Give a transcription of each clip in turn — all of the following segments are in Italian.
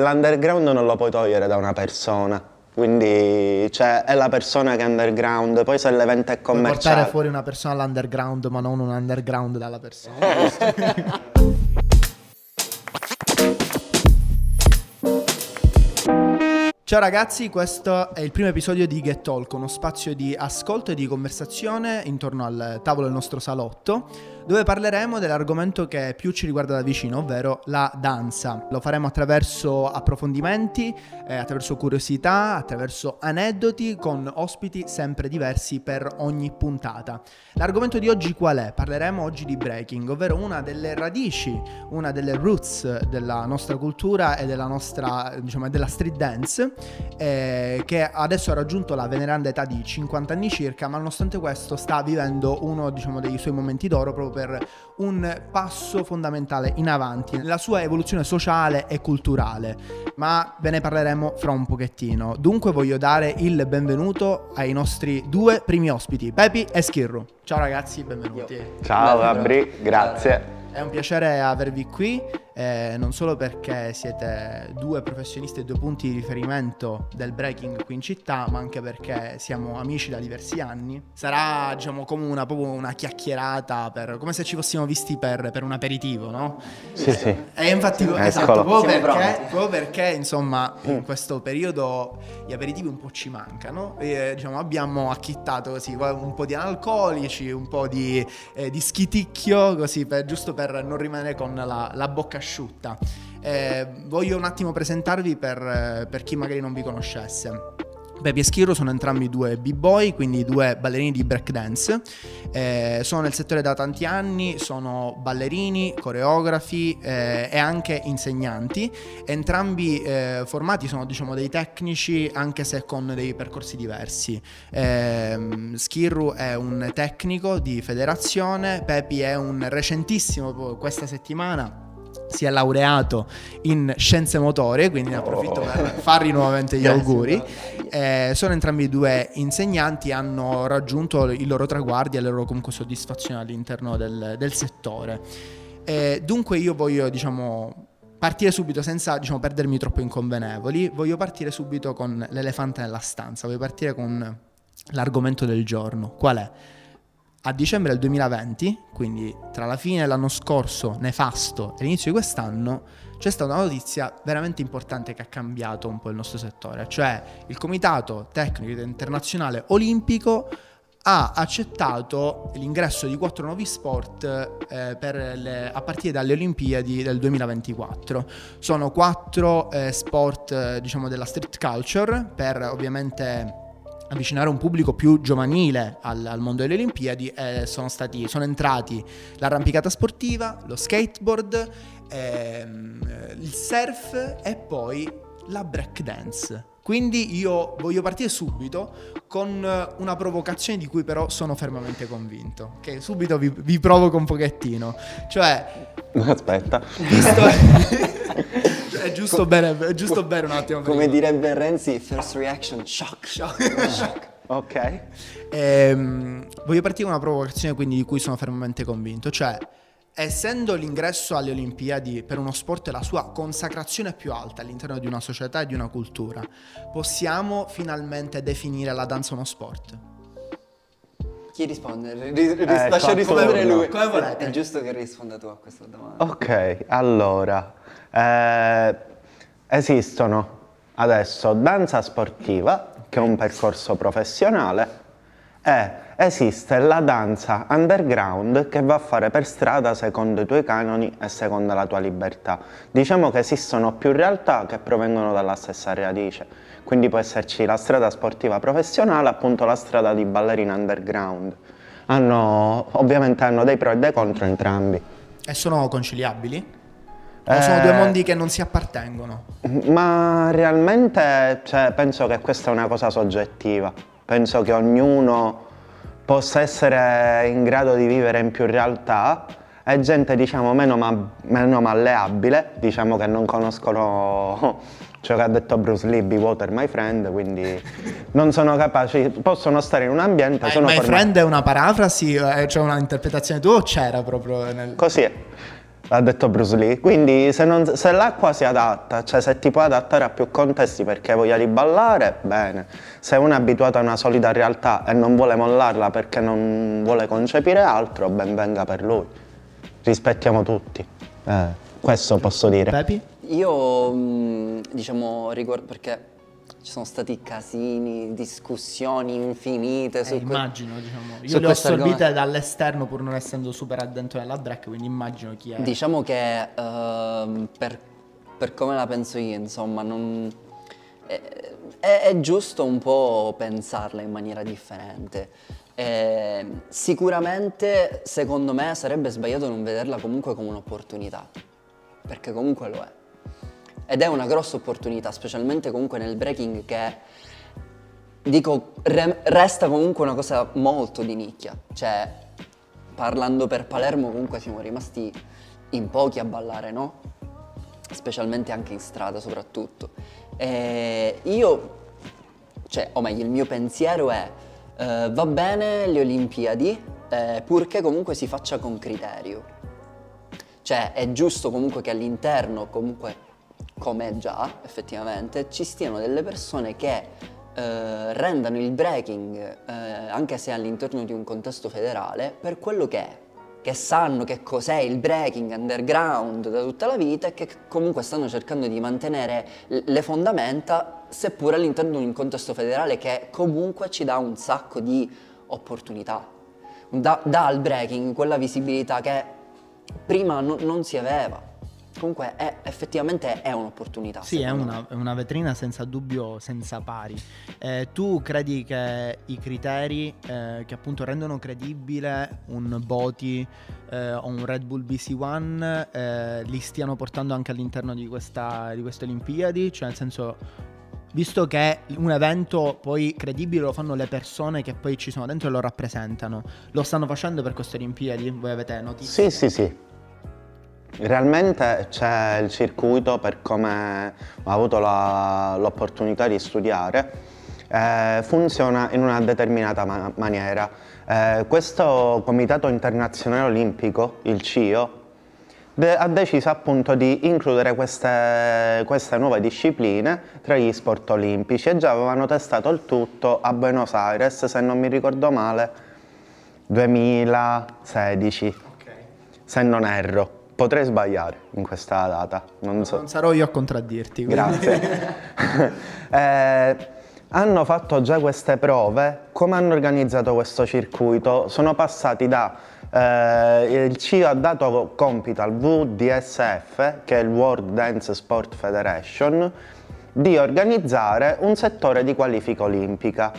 L'underground non lo puoi togliere da una persona. Quindi cioè, è la persona che è underground, poi se l'evento è Puoi commerciale. portare fuori una persona all'underground, ma non un underground dalla persona. Ciao ragazzi, questo è il primo episodio di Get Talk, uno spazio di ascolto e di conversazione intorno al tavolo del nostro salotto, dove parleremo dell'argomento che più ci riguarda da vicino, ovvero la danza. Lo faremo attraverso approfondimenti, eh, attraverso curiosità, attraverso aneddoti con ospiti sempre diversi per ogni puntata. L'argomento di oggi qual è? Parleremo oggi di breaking, ovvero una delle radici, una delle roots della nostra cultura e della nostra, diciamo, della street dance, eh, che adesso ha raggiunto la veneranda età di 50 anni circa, ma nonostante questo sta vivendo uno, diciamo, dei suoi momenti d'oro proprio per un passo fondamentale in avanti nella sua evoluzione sociale e culturale. Ma ve ne parleremo fra un pochettino. Dunque voglio dare il benvenuto ai nostri due primi ospiti, Pepi e Skirru. Ciao ragazzi, benvenuti. Ciao Gabri, grazie. È un piacere avervi qui, eh, non solo perché siete due professionisti e due punti di riferimento del breaking qui in città, ma anche perché siamo amici da diversi anni. Sarà, diciamo, come una, proprio una chiacchierata, per- come se ci fossimo visti per, per un aperitivo, no? Sì, sì. E infatti, Eccolo. esatto, proprio perché, proprio perché, insomma, in questo periodo gli aperitivi un po' ci mancano. E, diciamo, abbiamo acchittato così un po' di analcolici, un po' di, eh, di schiticchio, così per- giusto per non rimanere con la, la bocca asciutta. Eh, voglio un attimo presentarvi per, eh, per chi magari non vi conoscesse. Pepi e Schirro sono entrambi due b-boy, quindi due ballerini di breakdance. Eh, sono nel settore da tanti anni, sono ballerini, coreografi eh, e anche insegnanti. Entrambi eh, formati sono diciamo dei tecnici, anche se con dei percorsi diversi. Ehm, Schirru è un tecnico di federazione, Pepi è un recentissimo, questa settimana si è laureato in scienze motorie, quindi ne approfitto per fargli nuovamente gli auguri. Eh, sono entrambi due insegnanti, hanno raggiunto i loro traguardi e le loro comunque soddisfazioni all'interno del, del settore. Eh, dunque io voglio, diciamo, partire subito senza, diciamo, perdermi troppo in convenevoli. Voglio partire subito con l'elefante nella stanza, voglio partire con l'argomento del giorno. Qual è? A dicembre del 2020, quindi tra la fine dell'anno scorso, nefasto, e l'inizio di quest'anno, c'è stata una notizia veramente importante che ha cambiato un po' il nostro settore, cioè il Comitato Tecnico Internazionale Olimpico ha accettato l'ingresso di quattro nuovi sport eh, le- a partire dalle Olimpiadi del 2024. Sono quattro eh, sport, eh, diciamo, della street culture per ovviamente avvicinare un pubblico più giovanile al, al mondo delle Olimpiadi eh, sono, stati, sono entrati l'arrampicata sportiva, lo skateboard, ehm, eh, il surf e poi la breakdance. Quindi io voglio partire subito con eh, una provocazione di cui però sono fermamente convinto, che subito vi, vi provoco un pochettino. Cioè, Aspetta. visto... è, giusto bere, è giusto bere un attimo. Come prima. direbbe Renzi, first reaction, shock. Shock. Ok. Ehm, voglio partire con una provocazione quindi di cui sono fermamente convinto, cioè essendo l'ingresso alle Olimpiadi per uno sport la sua consacrazione più alta all'interno di una società e di una cultura, possiamo finalmente definire la danza uno sport? Chi risponde? Ri- ri- ris- Ecco, lascia rispondere come- lui. come volete. È giusto che risponda tu a questa domanda. Ok, allora, eh, esistono adesso danza sportiva, che è un percorso professionale, e esiste la danza underground che va a fare per strada secondo i tuoi canoni e secondo la tua libertà. Diciamo che esistono più realtà che provengono dalla stessa radice, quindi può esserci la strada sportiva professionale, appunto la strada di ballerina underground. Hanno, ovviamente hanno dei pro e dei contro entrambi. E sono conciliabili? O sono due Eh, mondi che non si appartengono? Ma realmente cioè, penso che questa è una cosa soggettiva. Penso che ognuno possa essere in grado di vivere in più realtà e gente diciamo meno, ma- meno malleabile, diciamo che non conoscono ciò che ha detto Bruce Lee, be water my friend, quindi non sono capaci, possono stare in un ambiente, My, sono my formati- friend è una parafrasi, eh, c'è una interpretazione tua o c'era proprio nel... Così è. Ha detto Bruce Lee. Quindi se, non- se l'acqua si adatta, cioè se ti puoi adattare a più contesti perché voglia di ballare, bene. Se uno è abituato a una solida realtà e non vuole mollarla perché non vuole concepire altro, ben venga per lui. Rispettiamo tutti. Eh, questo posso dire. Pepi? Io, mh, diciamo, riguardo perché ci sono stati casini, discussioni infinite su Eh, que- immagino, diciamo. Io le ho assorbite argomento. dall'esterno pur non essendo super addentro nella drag, quindi immagino chi è. Diciamo che ehm, per, per come la penso io, insomma, non, è, è- è giusto un po' pensarla in maniera differente. Eh, sicuramente, secondo me, sarebbe sbagliato non vederla comunque come un'opportunità, perché comunque lo è. Ed è una grossa opportunità, specialmente comunque nel breaking che dico, re- resta comunque una cosa molto di nicchia. Cioè, parlando per Palermo, comunque siamo rimasti in pochi a ballare, no? Specialmente anche in strada, soprattutto. E io, cioè, o meglio, il mio pensiero è: eh, va bene le Olimpiadi, eh, purché comunque si faccia con criterio. Cioè, è giusto comunque che all'interno, comunque, come già effettivamente, ci stiano delle persone che eh, rendano il breaking, eh, anche se all'interno di un contesto federale, per quello che è. Che sanno che cos'è il breaking underground da tutta la vita e che comunque stanno cercando di mantenere le fondamenta, seppur all'interno di un contesto federale che comunque ci dà un sacco di opportunità. Dà al breaking quella visibilità che prima no- non si aveva. Comunque è, effettivamente è un'opportunità. Sì, è una, è una vetrina senza dubbio, senza pari. Eh, tu credi che i criteri eh, che appunto rendono credibile un Boti eh, o un Red Bull BC1 eh, li stiano portando anche all'interno di, questa, di queste Olimpiadi? Cioè, nel senso, visto che un evento poi credibile lo fanno le persone che poi ci sono dentro e lo rappresentano, lo stanno facendo per queste Olimpiadi? Voi avete notizie? Sì, sì, sì. Realmente c'è il circuito per come ho avuto l'opportunità di studiare, eh, funziona in una determinata ma- maniera. Eh, questo Comitato Internazionale Olimpico, il CIO, de- ha deciso appunto di includere queste, queste nuove discipline tra gli sport olimpici e già avevano testato il tutto a Buenos Aires, se non mi ricordo male, 2016 se non erro. Potrei sbagliare in questa data, non so. Non sarò io a contraddirti. quindi- Grazie. Eh, hanno fatto già queste prove, come hanno organizzato questo circuito? Sono passati da... eh, il CIO ha dato compito al WDSF, che è il World Dance Sport Federation, di organizzare un settore di qualifica olimpica.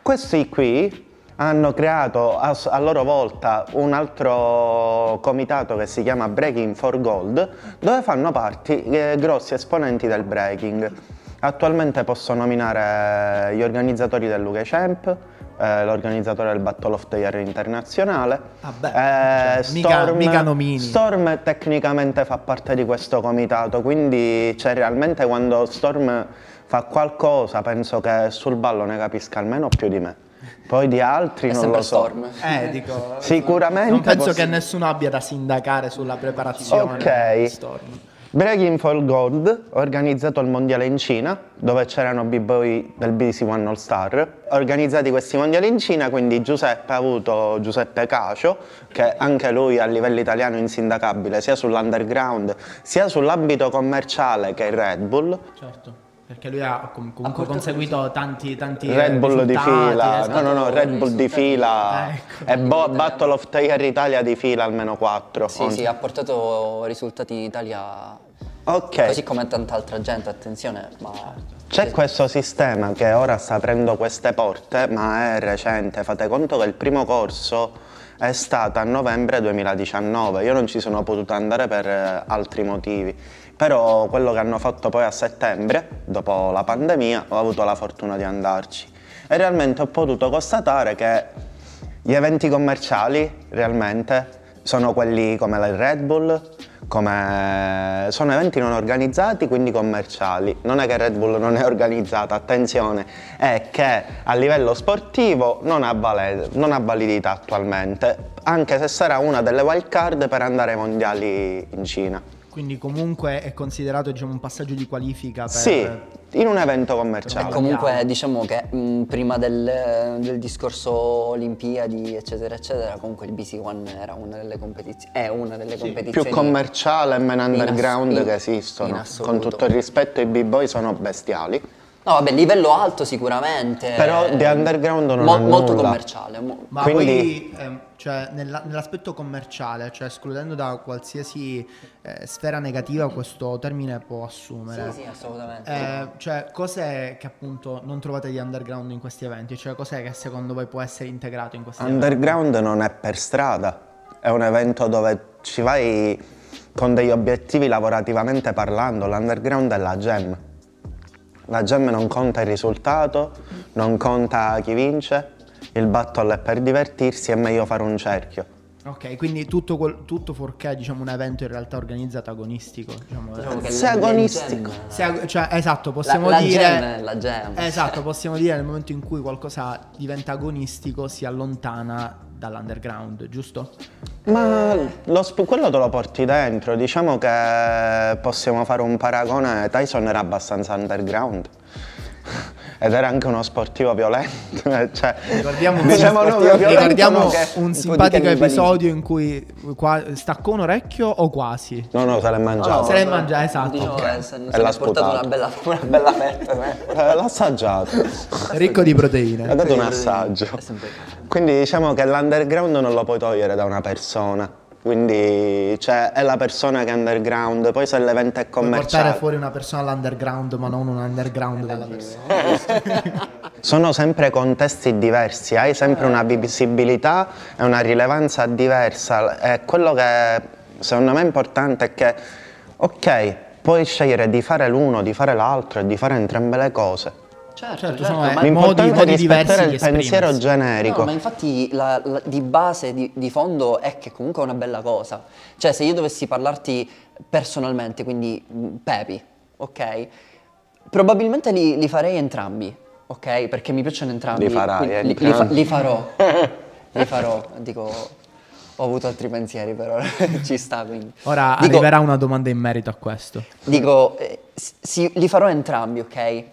Questi qui hanno creato a, a loro volta un altro comitato che si chiama Breaking for Gold, dove fanno parte eh, grossi esponenti del breaking. Attualmente posso nominare gli organizzatori del Luke Champ, eh, l'organizzatore del Battle of the Year internazionale. Vabbè, eh, cioè, mica- mica nomini. Storm tecnicamente fa parte di questo comitato, quindi cioè, realmente quando Storm fa qualcosa penso che sul ballo ne capisca almeno più di me. Poi di altri È non lo so. Storm. Eh, dico. Sicuramente Non penso posso- che nessuno abbia da sindacare sulla preparazione Ok. di Storm. Breaking for Gold, organizzato il mondiale in Cina, dove c'erano b-boy del BC One All Star. Organizzati questi mondiali in Cina, quindi Giuseppe ha avuto Giuseppe Cacio, che anche lui a livello italiano è insindacabile, sia sull'underground, sia sull'ambito commerciale che il Red Bull. Certo. Perché lui ha com- comunque conseguito tanti, tanti Red Bull di fila, esatto. no no no, Red Bull di fila Ecco. e Bo- Battle of Year Italia di fila almeno 4. Sì, sì, ha portato risultati in Italia Ok. così come tanta altra gente, attenzione, ma C'è questo sistema che ora sta aprendo queste porte, ma è recente. Fate conto che il primo corso è stato a novembre 2019. Io non ci sono potuto andare per eh, altri motivi. Però quello che hanno fatto poi a settembre, dopo la pandemia, ho avuto la fortuna di andarci. E realmente ho potuto constatare che gli eventi commerciali realmente sono quelli come il Red Bull, come sono eventi non organizzati, quindi commerciali. Non è che Red Bull non è organizzata, attenzione, è che a livello sportivo non ha, vale- non ha validità attualmente, anche se sarà una delle wild card per andare ai mondiali in Cina. Quindi comunque è considerato diciamo, un passaggio di qualifica per... Sì, in un evento E commerciale. comunque diciamo che mh, prima del, del discorso Olimpiadi eccetera eccetera comunque il BC One era una delle competizioni è una delle competizioni più commerciale e meno in ass- underground in- che esistono. Con tutto il rispetto, i b-boy sono bestiali. No vabbè livello alto sicuramente Però di underground non Mo- ha molto nulla. commerciale mo- Ma Quindi- poi ehm, cioè, nella- nell'aspetto commerciale, cioè escludendo da qualsiasi eh, sfera negativa questo termine può assumere. sì sì assolutamente Eh, cioè, cos'è che appunto non trovate di underground in questi eventi? Cioè, cos'è che secondo voi può essere integrato in questi eventi? Underground non è per strada, è un evento dove ci vai con degli obiettivi lavorativamente parlando. L'underground è la gem. La gem non conta il risultato, non conta chi vince, il battle è per divertirsi, è meglio fare un cerchio. Ok, quindi tutto, quel- tutto fuorché diciamo un evento in realtà organizzato agonistico. Diciamo, Diciamo che Se agonistico. Se- cioè, esatto, possiamo la dire... gem la gem. Esatto, possiamo dire nel momento in cui qualcosa diventa agonistico si allontana dall'underground, giusto? Ma sp- quello te lo porti dentro, diciamo che possiamo fare un paragone, Tyson era abbastanza underground. Ed era anche uno sportivo violento, cioè, Ricordiamo, diciamo no, violento, ricordiamo no, che- un simpatico episodio in cui qua- staccò un orecchio o quasi? No, no, se l'è mangiato. Se l'è mangiato, esatto. Diciamo Ok. che se, se l'ha portato una bella, una bella fetta Eh, L'ha assaggiato, Ricco di ha proteine. dato un assaggio. Quindi diciamo che l'underground non lo puoi togliere da una persona. Quindi cioè, è la persona che è underground, poi se l'evento è Puoi portare commerciale. fuori una persona all'underground, ma non un underground dalla persona. Sono sempre contesti diversi, hai sempre una visibilità e una rilevanza diversa. E quello che secondo me è importante è che, ok, puoi scegliere di fare l'uno, di fare l'altro e di fare entrambe le cose. Certo, Certo, certo, sono ma- modi, modi diversi di il pensiero generico. No, ma infatti la- la- di base, di, di fondo è che comunque è una bella cosa. Cioè, se io dovessi parlarti personalmente, quindi mh, Pepi, ok? Probabilmente li, li farei entrambi, ok? Perché mi piacciono entrambi. Li farai quindi li- li, entrambi. fa- li farò. li farò. Dico, ho avuto altri pensieri, però ci sta quindi. Ora Dico- arriverà una domanda in merito a questo. Dico, eh, s- sì, li farò entrambi, ok?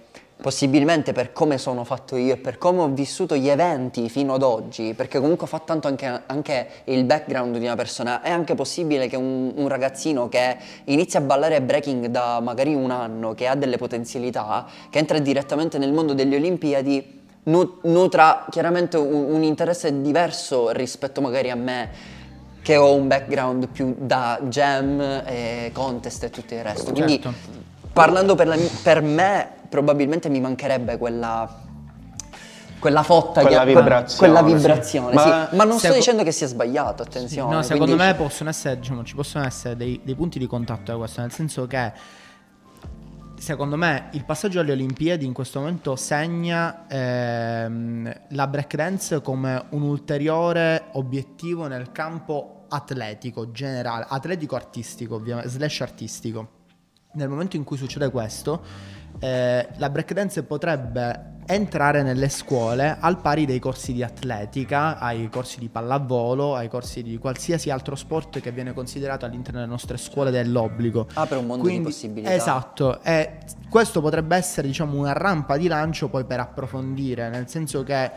Possibilmente per come sono fatto io e per come ho vissuto gli eventi fino ad oggi, perché comunque fa tanto anche, anche il background di una persona. È anche possibile che un, un ragazzino che inizia a ballare breaking da magari un anno, che ha delle potenzialità, che entra direttamente nel mondo delle Olimpiadi, nu- nutra chiaramente un, un interesse diverso rispetto magari a me che ho un background più da jam, e contest e tutto il resto. Quindi Certo. parlando per, la per me probabilmente mi mancherebbe quella, quella fotta, Quella che- vibrazione, quella sì. vibrazione, Ma- sì. Ma non sto dicendo che sia sbagliato, attenzione. No, secondo quindi- me possono essere, diciamo, ci possono essere dei, dei punti di contatto da questo, nel senso che secondo me il passaggio alle Olimpiadi in questo momento segna ehm, la breakdance come un ulteriore obiettivo nel campo atletico generale, atletico artistico, ovviamente, slash artistico. Nel momento in cui succede questo, eh, la breakdance potrebbe entrare nelle scuole al pari dei corsi di atletica, ai corsi di pallavolo, ai corsi di qualsiasi altro sport che viene considerato all'interno delle nostre scuole dell'obbligo. Apre un mondo Quindi- di possibilità. Esatto, e questo potrebbe essere diciamo una rampa di lancio poi per approfondire, nel senso che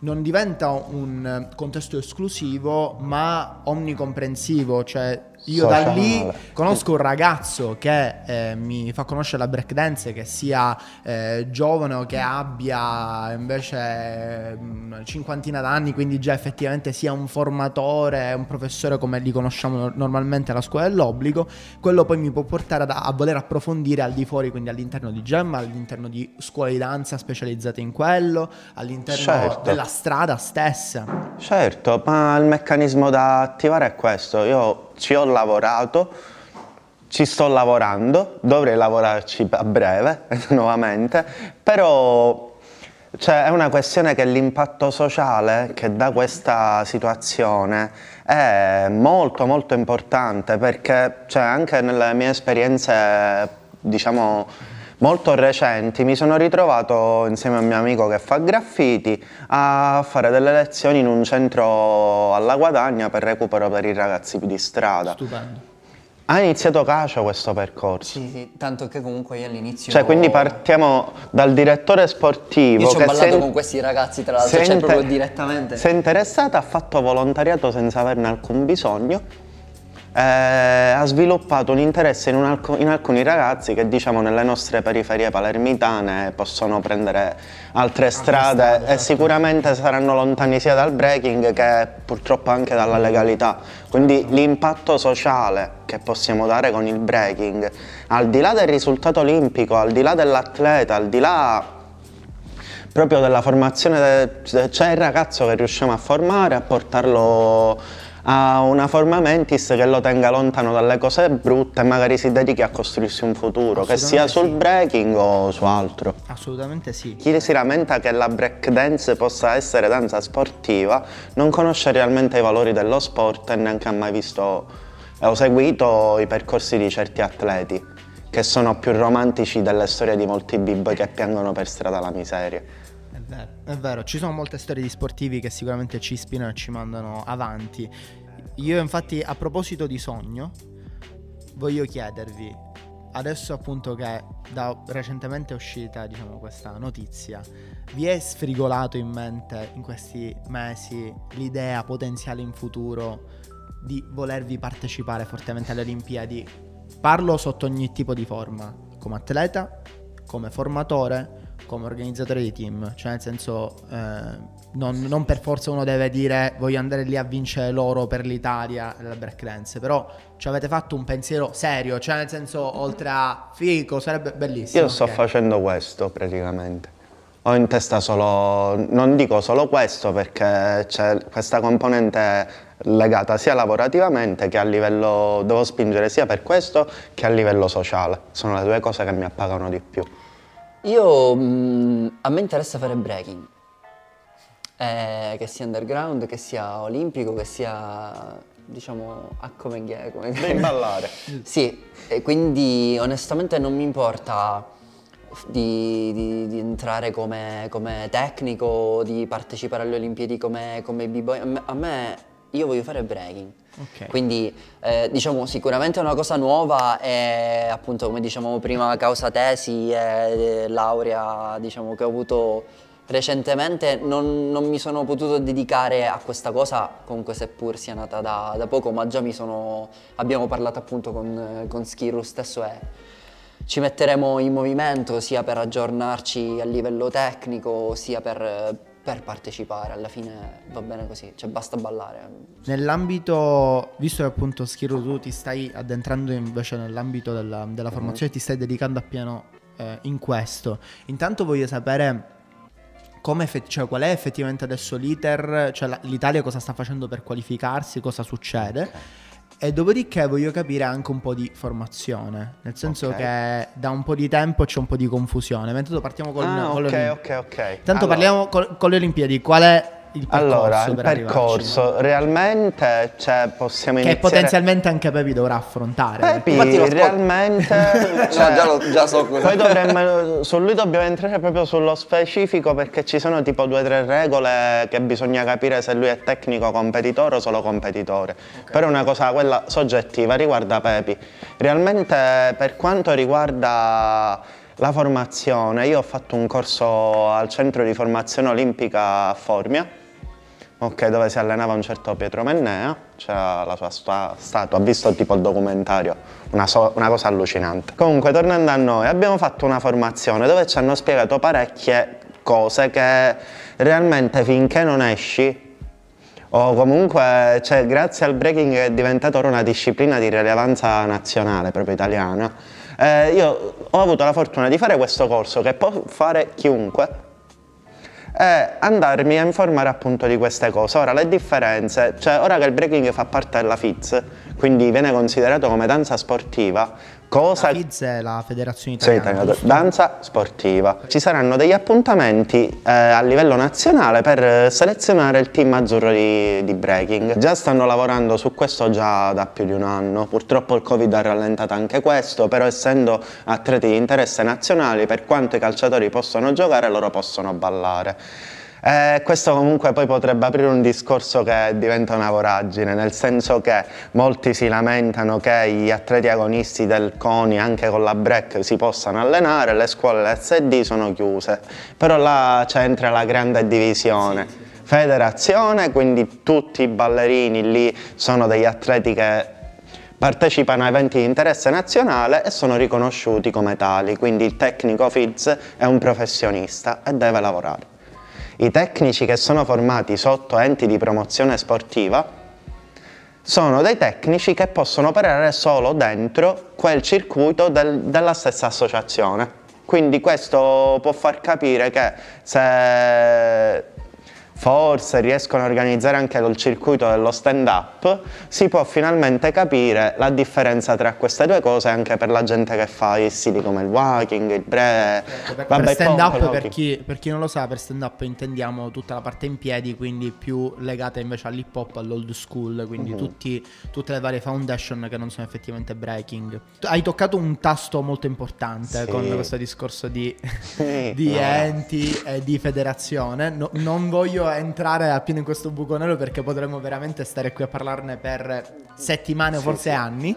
non diventa un contesto esclusivo ma omnicomprensivo, cioè io da Sociale. lì conosco un ragazzo che eh, mi fa conoscere la breakdance, che sia eh, giovane o che abbia invece mm, una cinquantina d'anni, quindi già effettivamente sia un formatore, un professore come li conosciamo no- normalmente alla scuola dell'obbligo, quello poi mi può portare ad- a voler approfondire al di fuori, quindi all'interno di GEM, all'interno di scuole di danza specializzate in quello, all'interno Certo. della strada stessa. Certo, ma il meccanismo da attivare è questo. Io ci ho lavorato, ci sto lavorando, dovrei lavorarci a breve nuovamente, però Cioè, è una questione che l'impatto sociale che dà questa situazione è molto molto importante perché cioè, anche nelle mie esperienze, diciamo, molto recenti mi sono ritrovato insieme a un mio amico che fa graffiti a fare delle lezioni in un centro alla Guadagna per recupero per i ragazzi di strada. Stupendo. Ha iniziato Cacio questo percorso. Sì, sì, tanto che comunque io all'inizio... Cioè, quindi partiamo dal direttore sportivo Io ci ho ballato con questi ragazzi, tra l'altro, cioè proprio direttamente. Si è interessata, ha fatto volontariato senza averne alcun bisogno. Eh, ha sviluppato un interesse in, un alco- in alcuni ragazzi che diciamo nelle nostre periferie palermitane possono prendere altre strade strade, e certo. sicuramente saranno lontani sia dal breaking che purtroppo anche dalla legalità. Quindi l'impatto sociale che possiamo dare con il breaking, al di là del risultato olimpico, al di là dell'atleta, al di là proprio della formazione, c'è il ragazzo che riusciamo a formare, a portarlo a una forma mentis che lo tenga lontano dalle cose brutte e magari si dedichi a costruirsi un futuro, che sia sul sì. breaking o su altro. Assolutamente sì. Chi si lamenta che la breakdance possa essere danza sportiva non conosce realmente i valori dello sport e neanche ha mai visto o seguito i percorsi di certi atleti che sono più romantici delle storie di molti b-boy che piangono per strada la miseria. Vero, è vero, ci sono molte storie di sportivi che sicuramente ci ispirano e ci mandano avanti. Io infatti a proposito di sogno, voglio chiedervi, adesso appunto che da recentemente è uscita diciamo, questa notizia, vi è sfrigolato in mente in questi mesi l'idea potenziale in futuro di volervi partecipare fortemente alle Olimpiadi? Parlo sotto ogni tipo di forma, come atleta, come formatore, come organizzatore di team, cioè nel senso eh, non, non per forza uno deve dire voglio andare lì a vincere l'oro per l'Italia nella breakdance, però ci avete fatto un pensiero serio, cioè nel senso oltre a figo, sarebbe bellissimo. Io sto ok. facendo questo praticamente. Ho in testa solo, non dico solo questo perché c'è questa componente legata sia lavorativamente che a livello, devo spingere sia per questo che a livello sociale. Sono le due cose che mi appagano di più. Io, mh, a me interessa fare breaking, Eh, che sia underground, che sia olimpico, che sia, diciamo, a come gay, come Devi ballare. Sì, e quindi onestamente non mi importa di, di- di entrare come, come tecnico, di partecipare alle Olimpiadi come, come b-boy. A me, a me- io voglio fare breaking. Ok. Quindi eh, diciamo sicuramente è una cosa nuova e appunto come dicevamo prima causa tesi e laurea diciamo che ho avuto recentemente non, non mi sono potuto dedicare a questa cosa comunque seppur sia nata da, da poco ma già mi sono abbiamo parlato appunto con, con Skiru stesso e ci metteremo in movimento sia per aggiornarci a livello tecnico sia per, per partecipare alla fine va bene così cioè basta ballare Nell'ambito, visto che appunto Schiro tu ti stai addentrando invece nell'ambito della, della formazione, ti stai dedicando appieno eh, in questo, intanto voglio sapere come effe- cioè, qual è effettivamente adesso l'iter, cioè la- l'Italia cosa sta facendo per qualificarsi, cosa succede. E dopodiché voglio capire anche un po' di formazione, nel senso Ok. che da un po' di tempo c'è un po' di confusione. Intanto partiamo con, Ah, con le ok, Olimpiadi. ok, ok. Tanto Allora- parliamo col- con le Olimpiadi, qual è il percorso Allora, il per arrivarci? percorso, realmente cioè, possiamo Che iniziare... potenzialmente anche Pepi dovrà affrontare. Pepi, Infatti realmente... No, già lo- già so cosa- Poi dovremmo, su lui dobbiamo entrare proprio sullo specifico perché ci sono tipo due o tre regole che bisogna capire se lui è tecnico competitore o solo competitore. Però è una cosa, quella soggettiva, riguarda Pepi. Realmente per quanto riguarda la formazione, io ho fatto un corso al centro di formazione olimpica a Formia. Ok, dove si allenava un certo Pietro Mennea, c'era la sua sta- statua, ho visto tipo il documentario, una, so- una cosa allucinante. Comunque, tornando a noi, abbiamo fatto una formazione dove ci hanno spiegato parecchie cose che realmente finché non esci, o comunque, cioè, grazie al breaking è diventata ora una disciplina di rilevanza nazionale, proprio italiana, eh, io ho avuto la fortuna di fare questo corso che può fare chiunque, e andarmi a informare appunto di queste cose. Ora le differenze, cioè ora che il breaking fa parte della FIZ, quindi viene considerato come danza sportiva, Cosa La FIDS è la Federazione Italiana. italiano, giusto? danza sportiva. Ci saranno degli appuntamenti eh, a livello nazionale per eh, selezionare il team azzurro di, di breaking. Già stanno lavorando su questo già da più di un anno. Purtroppo il Covid ha rallentato anche questo, però essendo atleti di interesse nazionali, per quanto i calciatori possono giocare, loro possono ballare. Eh, questo comunque poi potrebbe aprire un discorso che diventa una voragine, nel senso che molti si lamentano che gli atleti agonisti del CONI anche con la break si possano allenare, le scuole l'SD sono chiuse, però là c'entra la grande divisione. Federazione, quindi tutti i ballerini lì sono degli atleti che partecipano a eventi di interesse nazionale e sono riconosciuti come tali, quindi il tecnico FIDS è un professionista e deve lavorare. I tecnici che sono formati sotto enti di promozione sportiva sono dei tecnici che possono operare solo dentro quel circuito del- della stessa associazione. Quindi questo può far capire che se forse riescono a organizzare anche il circuito dello stand-up, si può finalmente capire la differenza tra queste due cose anche per la gente che fa i stili come il walking, il bre... Per, vabbè, per stand up, per chi, per chi non lo sa, per stand up intendiamo tutta la parte in piedi, quindi più legata invece all'hip hop, all'old school, quindi tutti- tutte le varie foundation che non sono effettivamente breaking. Hai toccato un tasto molto importante Sì. con questo discorso di, Sì, di no. enti e di federazione. No- non voglio entrare appieno in questo buco nero perché potremmo veramente stare qui a parlarne per settimane o forse anni.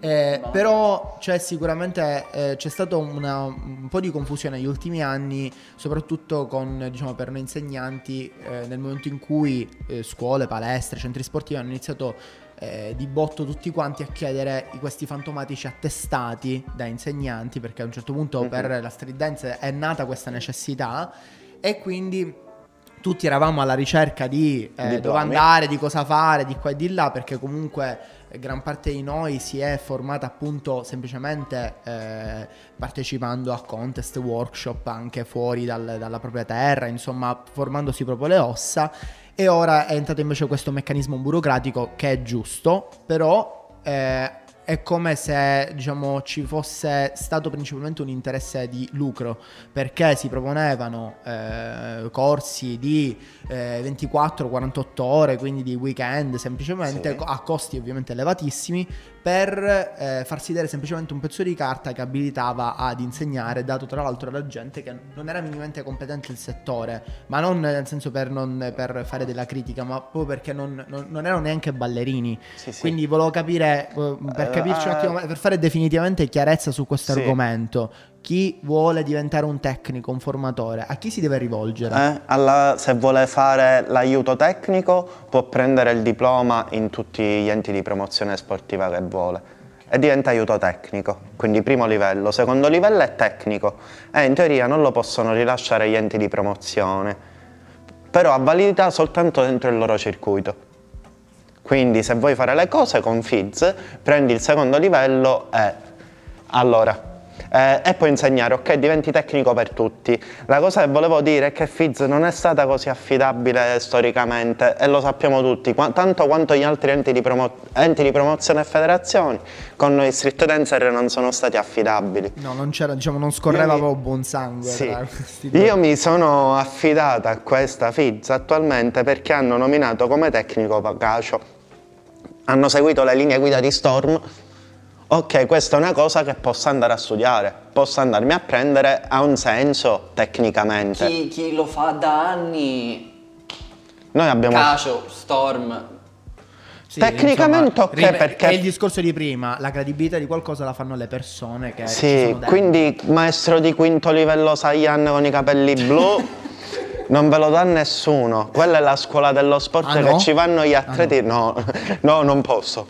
Eh, però c'è sicuramente eh, c'è stato una- un po' di confusione negli ultimi anni, soprattutto con, diciamo, per noi insegnanti, eh, nel momento in cui eh, scuole, palestre, centri sportivi hanno iniziato eh, di botto tutti quanti a chiedere questi fantomatici attestati da insegnanti, perché a un certo punto per la street dance è nata questa necessità. E quindi tutti eravamo alla ricerca di eh, Diplomi. dove andare, di cosa fare, di qua e di là, perché comunque eh, gran parte di noi si è formata appunto semplicemente eh, partecipando a contest, workshop anche fuori dal- dalla propria terra, insomma formandosi proprio le ossa. E ora è entrato invece questo meccanismo burocratico che è giusto, però eh, è come se diciamo ci fosse stato principalmente un interesse di lucro perché si proponevano eh, corsi di eh, 24-48 ore quindi di weekend semplicemente Sì. a costi ovviamente elevatissimi per eh, farsi dare semplicemente un pezzo di carta che abilitava ad insegnare dato tra l'altro da gente che non era minimamente competente il settore ma non nel senso per, non, per fare della critica ma proprio perché non, non- non erano neanche ballerini Sì, sì. quindi volevo capire, eh, per Eh, capirci un eh, attimo, per fare definitivamente chiarezza su questo Sì. argomento, chi vuole diventare un tecnico, un formatore, a chi si deve rivolgere? Eh, alla- se vuole fare l'aiuto tecnico può prendere il diploma in tutti gli enti di promozione sportiva che vuole e diventa aiuto tecnico, quindi primo livello, secondo livello è tecnico e in teoria non lo possono rilasciare gli enti di promozione, però ha validità soltanto dentro il loro circuito. Quindi se vuoi fare le cose con FIDS, prendi il secondo livello e allora. Eh, e poi insegnare, ok, diventi tecnico per tutti. La cosa che volevo dire è che FIDS non è stata così affidabile storicamente e lo sappiamo tutti, qua- tanto quanto gli altri enti di, promo- enti di promozione e federazioni, con noi street dancer non sono stati affidabili. No, non c'era, diciamo, non scorreva mi- proprio buon sangue Sì. Io mi sono affidata a questa FIDS attualmente perché hanno nominato come tecnico Pacacio. Hanno seguito le linee guida di Storm. Ok, questa è una cosa che posso andare a studiare, posso andarmi a prendere, ha un senso tecnicamente. Chi, chi lo fa da anni, Noi abbiamo... Cacio, Storm, Sì, Tecnicamente ok, ri- perché- È il discorso di prima, la credibilità di qualcosa la fanno le persone che ci sono Sì, quindi maestro di quinto livello Saiyan con i capelli blu non ve lo dà nessuno. Quella è la scuola dello sport Ah, che no? ci vanno gli atleti. no. no, non posso.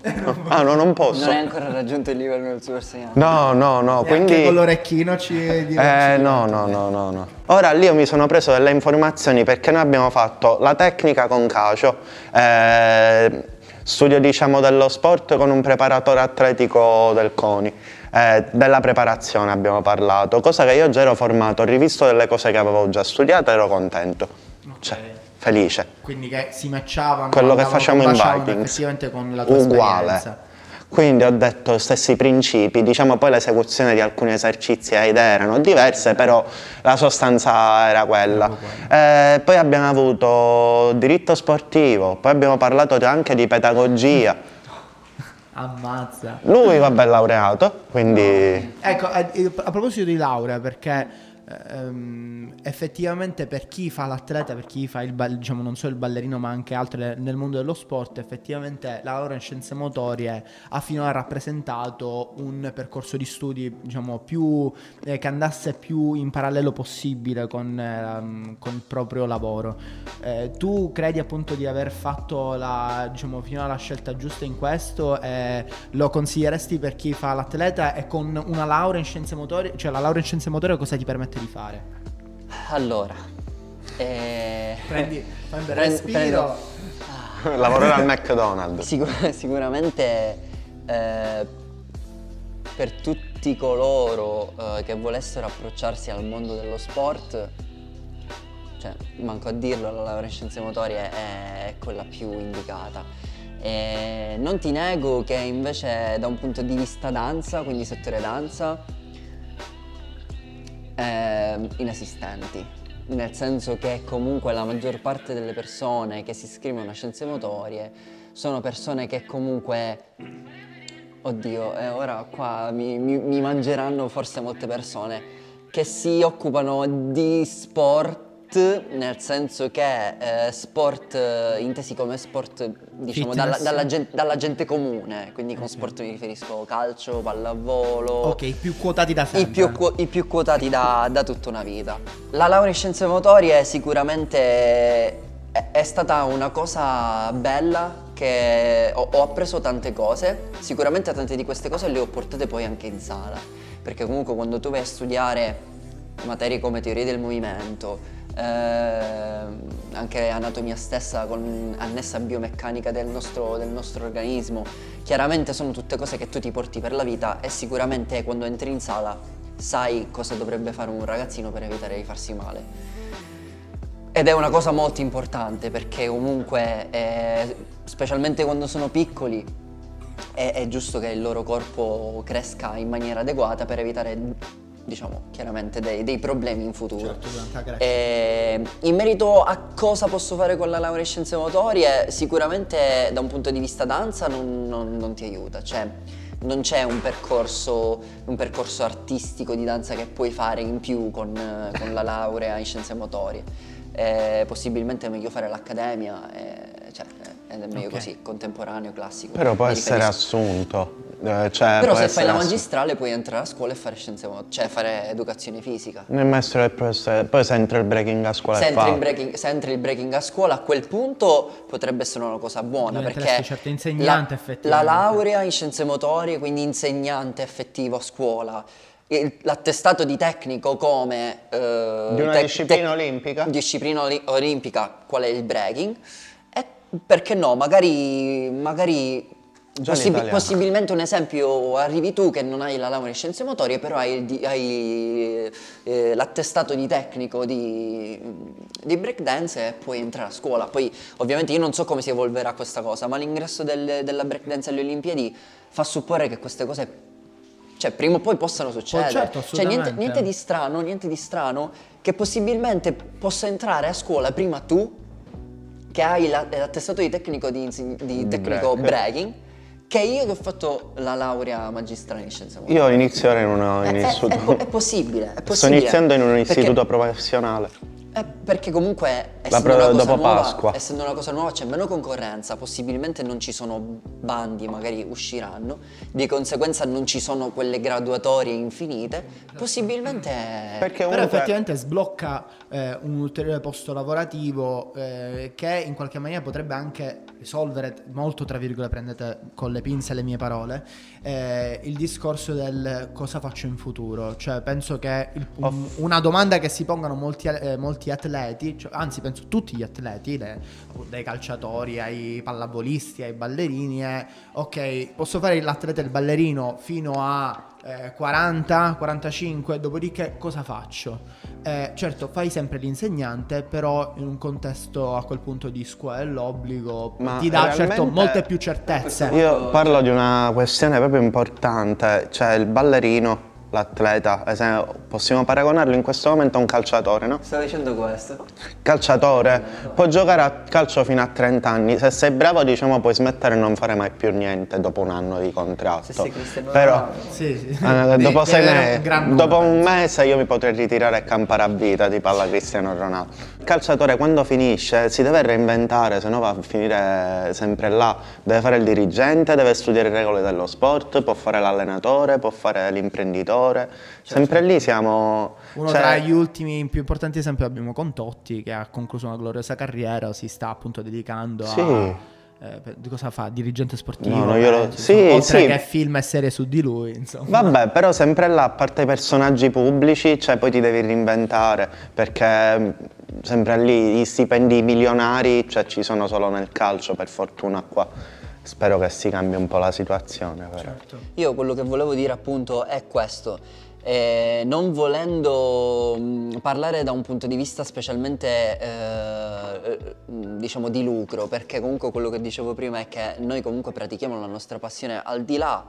Ah, no, non posso. non hai ancora raggiunto il livello del Super Saiyan. No, no, no, Neanche quindi... con l'orecchino ci Eh, no, no, no, no, no. Ora lì io mi sono preso delle informazioni perché noi abbiamo fatto la tecnica con Cacio, eh, studio diciamo dello sport con un preparatore atletico del CONI, eh, della preparazione abbiamo parlato, cosa che io già ero formato, ho rivisto delle cose che avevo già studiato e ero contento, cioè felice. Quindi che si matchavano Quello che facciamo in Vikings. effettivamente con la tua Uguale. esperienza. Quindi ho detto stessi principi, diciamo poi l'esecuzione di alcuni esercizi ed erano diverse, però la sostanza era quella. Eh, poi abbiamo avuto diritto sportivo, poi abbiamo parlato anche di pedagogia. Ammazza. Lui, vabbè, è laureato, quindi... Ecco, a, a proposito di laurea, perché ehm, effettivamente per chi fa l'atleta, per chi fa il diciamo non solo il ballerino ma anche altre nel mondo dello sport, effettivamente la laurea in scienze motorie ha finora rappresentato un percorso di studi diciamo più eh, che andasse più in parallelo possibile con, eh, con il proprio lavoro. Eh, tu credi appunto di aver fatto la, diciamo, finora la scelta giusta in questo e lo consiglieresti per chi fa l'atleta e con una laurea in scienze motorie, cioè la laurea in scienze motorie cosa ti permette di fare? Allora, eh... prendi, prendi respiro. Prendo... Lavorare al McDonald's. Sicur- sicuramente eh, per tutti coloro eh, che volessero approcciarsi al mondo dello sport, cioè manco a dirlo, la laurea in scienze motorie è, è quella più indicata. E non ti nego che invece da un punto di vista danza, quindi settore danza, eh, inesistenti, nel senso che comunque la maggior parte delle persone che si iscrivono a scienze motorie sono persone che comunque, oddio, eh, ora qua mi, mi, mi mangeranno forse molte persone, che si occupano di sport nel senso che eh, sport eh, intesi come sport diciamo dalla, dalla, gente, dalla, gente, comune, quindi con sport mi riferisco calcio, pallavolo. Ok, i più quotati da sempre. I più, i più quotati da, da, tutta una vita. La laurea in scienze motorie sicuramente è, è stata una cosa bella che ho, ho appreso tante cose, sicuramente tante di queste cose le ho portate poi anche in sala, perché comunque quando tu vai a studiare materie come teoria del movimento, anche anatomia stessa con annessa biomeccanica del nostro, del nostro organismo. Chiaramente sono tutte cose che tu ti porti per la vita e sicuramente quando entri in sala sai cosa dovrebbe fare un ragazzino per evitare di farsi male. Ed è una cosa molto importante perché comunque, eh, specialmente quando sono piccoli, è, è giusto che il loro corpo cresca in maniera adeguata per evitare diciamo chiaramente dei, dei problemi in futuro. Certo, e, in merito a cosa posso fare con la laurea in scienze motorie, sicuramente da un punto di vista danza non, non, non ti aiuta, cioè non c'è un percorso, un percorso, artistico di danza che puoi fare in più con, con la laurea in scienze motorie. Eh, possibilmente è meglio fare l'accademia, eh, cioè, ed è meglio okay. così, contemporaneo, classico. Però può essere assunto. Eh, cioè, Però se fai la magistrale puoi entrare a scuola e fare scienze motorie, cioè fare educazione fisica. Nel maestro del professore, poi se entra il breaking a scuola se entri, breaking, se entri il breaking a scuola a quel punto potrebbe essere una cosa buona perché certo insegnante la, la laurea in scienze motorie, quindi insegnante effettivo a scuola, l'attestato di tecnico come eh, di una te- disciplina te- olimpica? Disciplina olimpica qual è il breaking? E perché no magari, magari Possib- possibilmente un esempio, arrivi tu che non hai la laurea in scienze motorie, però hai, di, hai eh, l'attestato di tecnico di, di breakdance e puoi entrare a scuola. Poi ovviamente io non so come si evolverà questa cosa, ma l'ingresso del, della breakdance alle Olimpiadi fa supporre che queste cose cioè prima o poi possano succedere. Oh, certo, cioè niente, niente, di strano, niente di strano che possibilmente possa entrare a scuola prima tu che hai l'attestato di tecnico di, di tecnico breaking che io che ho fatto la laurea magistrale in scienze motorie. Io inizierò in un istituto. È, è, è, possibile, è possibile. Sto iniziando in un istituto perché, professionale. Eh, perché comunque essendo, una cosa, nuova, essendo una cosa nuova c'è meno concorrenza, possibilmente non ci sono bandi, magari usciranno, di conseguenza non ci sono quelle graduatorie infinite, possibilmente... Perché Però effettivamente sblocca eh, un ulteriore posto lavorativo eh, che in qualche maniera potrebbe anche risolvere molto, tra virgolette, prendete con le pinze le mie parole, eh, il discorso del cosa faccio in futuro. Cioè penso che il, un, una domanda che si pongano molti, eh, molti atleti, cioè, anzi penso tutti gli atleti, le, dai calciatori ai pallavolisti ai ballerini, è ok, posso fare l'atleta e il ballerino fino a eh, 40, 45, dopodiché cosa faccio? Eh, certo, fai sempre l'insegnante, però in un contesto a quel punto di scuola dell'obbligo Ma ti dà certo molte più certezze. Io parlo di una questione proprio importante, cioè il ballerino, l'atleta, esempio, possiamo paragonarlo in questo momento a un calciatore, no? Stavo dicendo questo. Calciatore può giocare a calcio fino a 30 anni, se sei bravo diciamo puoi smettere e non fare mai più niente dopo un anno di contratto. Se sei Cristiano Però Ronaldo. Sì, sì. eh, dopo, sei avere me- un gran dopo un mese io mi potrei ritirare e campare a vita tipo alla Cristiano Ronaldo. Calciatore quando finisce si deve reinventare, se no va a finire sempre là. Deve fare il dirigente, deve studiare le regole dello sport, può fare l'allenatore, può fare l'imprenditore. Sempre lì siamo... Uno cioè, tra gli ultimi più importanti esempi abbiamo Contotti che ha concluso una gloriosa carriera, si sta appunto dedicando Sì. a... eh, di cosa fa? Dirigente sportivo? No, non glielo- penso, sì, insomma, oltre sì. che film e serie su di lui, insomma. Vabbè, però sempre là, a parte i personaggi pubblici, cioè poi ti devi reinventare, perché sempre lì gli stipendi milionari, cioè ci sono solo nel calcio, per fortuna qua. Spero che si cambi un po' la situazione, però. Certo. Io quello che volevo dire appunto è questo. Eh, non volendo mh, parlare da un punto di vista specialmente eh, eh, diciamo di lucro, perché comunque quello che dicevo prima è che noi comunque pratichiamo la nostra passione al di là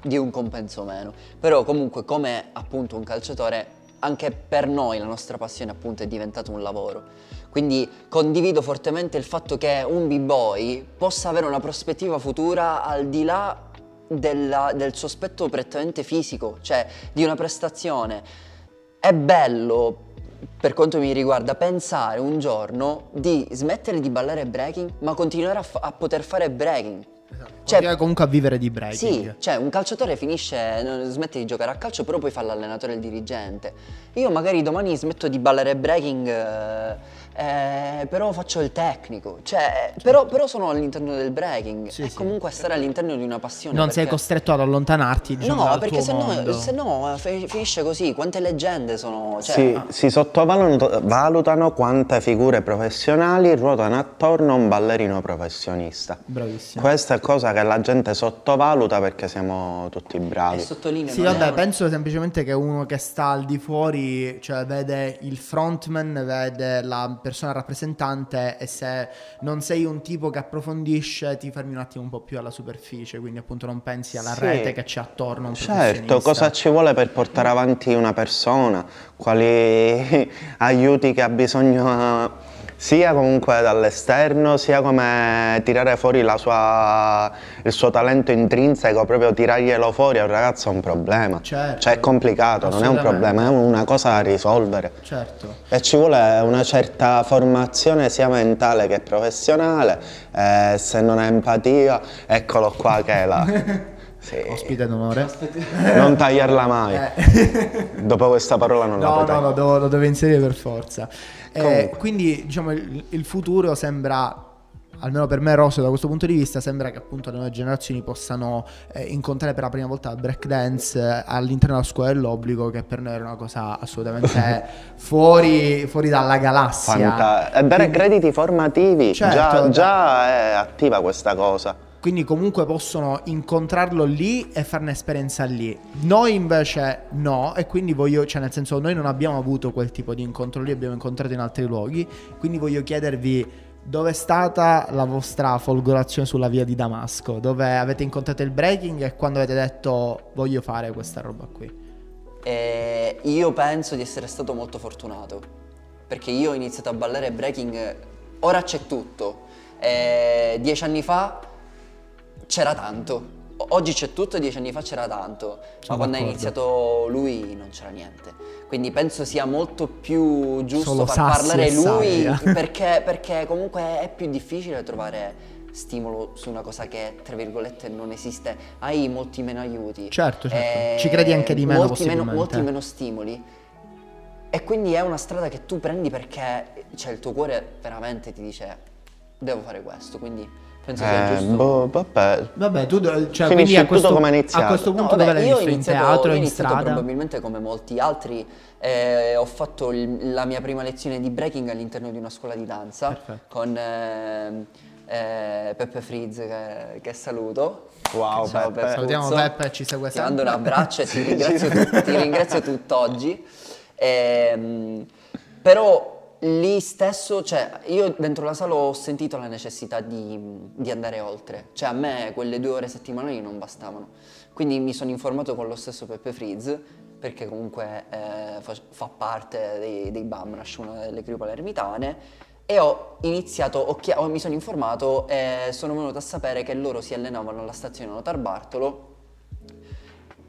di un compenso o meno, però comunque come appunto un calciatore anche per noi la nostra passione appunto è diventato un lavoro. Quindi condivido fortemente il fatto che un b-boy possa avere una prospettiva futura al di là della- del suo aspetto prettamente fisico, cioè di una prestazione. È bello, per quanto mi riguarda, pensare un giorno di smettere di ballare breaking, ma continuare a, a poter fare breaking. Cioè, Continua comunque a vivere di breaking. sì, cioè un calciatore finisce, non- smette di giocare a calcio, però poi fa l'allenatore e il dirigente. Io magari domani smetto di ballare breaking, eh, eh, però faccio il tecnico. Cioè, però, però sono all'interno del breaking. Sì, e sì. comunque stare all'interno di una passione. Non sei perché- costretto ad allontanarti, diciamo, No, dal perché tuo se no, se no, fi- finisce così. Quante leggende sono. Cioè, Si, si sottovalutano quante figure professionali ruotano attorno a un ballerino professionista. Bravissimo. Questa è cosa che la gente sottovaluta perché siamo tutti e bravi. sottolineo. Sì, vabbè, è penso semplicemente che uno che sta al di fuori, cioè vede il frontman, vede la persona rappresentante e se non sei un tipo che approfondisce ti fermi un attimo un po' più alla superficie, quindi appunto non pensi alla Sì. rete che c'è attorno Certo, cosa ci vuole per portare avanti una persona? Quali aiuti che ha bisogno sia comunque dall'esterno, sia come tirare fuori la sua- il suo talento intrinseco, proprio tirarglielo fuori a un ragazzo è un problema. Certo. Cioè è complicato, non è un problema, è una cosa da risolvere. Certo. E ci vuole una certa formazione sia mentale che professionale, eh, se non hai empatia, eccolo qua che è la... Sì. Ospite d'onore. Non tagliarla mai. Eh. Dopo questa parola non la No, puoi no, tagliare. lo devo, lo devo inserire per forza. Eh, quindi, diciamo, il, il futuro sembra, almeno per me, roseo da questo punto di vista, sembra che appunto le nuove generazioni possano eh, incontrare per la prima volta il breakdance eh, all'interno della scuola dell'obbligo, che per noi era una cosa assolutamente fuori, fuori dalla galassia. Fanta- e dare crediti formativi, Certo, già, già è attiva questa cosa. Quindi comunque possono incontrarlo lì e farne esperienza lì. Noi invece no, e quindi voglio, cioè nel senso noi non abbiamo avuto quel tipo di incontro lì, abbiamo incontrato in altri luoghi, quindi voglio chiedervi dove è stata la vostra folgorazione sulla via di Damasco, dove avete incontrato il breaking e quando avete detto voglio fare questa roba qui. E io penso di essere stato molto fortunato perché io ho iniziato a ballare breaking, ora c'è tutto. E dieci anni fa c'era tanto. Oggi c'è tutto, dieci anni fa c'era tanto. Ma Sono quando ha iniziato lui non c'era niente. Quindi penso sia molto più giusto Solo far parlare lui sabbia. perché, perché comunque è più difficile trovare stimolo su una cosa che tra virgolette non esiste. Hai molti meno aiuti. Certo, certo. Eh, Ci credi anche di meno, molti meno, molti meno stimoli. E quindi è una strada che tu prendi perché cioè, il tuo cuore veramente ti dice devo fare questo, quindi penso sia Eh, giusto. boh, vabbè. Vabbè, tu cioè, Finisci quindi a tutto questo, come è a questo No, punto vabbè, dove l'hai io ho visto? In iniziato, teatro, in iniziato strada? probabilmente come molti altri, eh, ho fatto il- la mia prima lezione di breaking all'interno di una scuola di danza Perfetto. con ehm, eh, Peppe Frizz che, che saluto. Wow, Ciao, Peppe. Salutiamo Puzzo. Peppe, ci segue Ti mando sempre. un abbraccio e ti ringrazio, tu- ti ringrazio tutt'oggi. Ehm, però lì stesso, cioè, io dentro la sala ho sentito la necessità di, di andare oltre. Cioè, a me quelle due ore settimanali non bastavano. Quindi mi sono informato con lo stesso Peppe Frizz, perché comunque eh, fa, fa parte dei, dei Bam Rush, una delle crew palermitane. E ho iniziato, ho chia- ho- mi sono informato e sono venuto a sapere che loro si allenavano alla stazione Notar Bartolo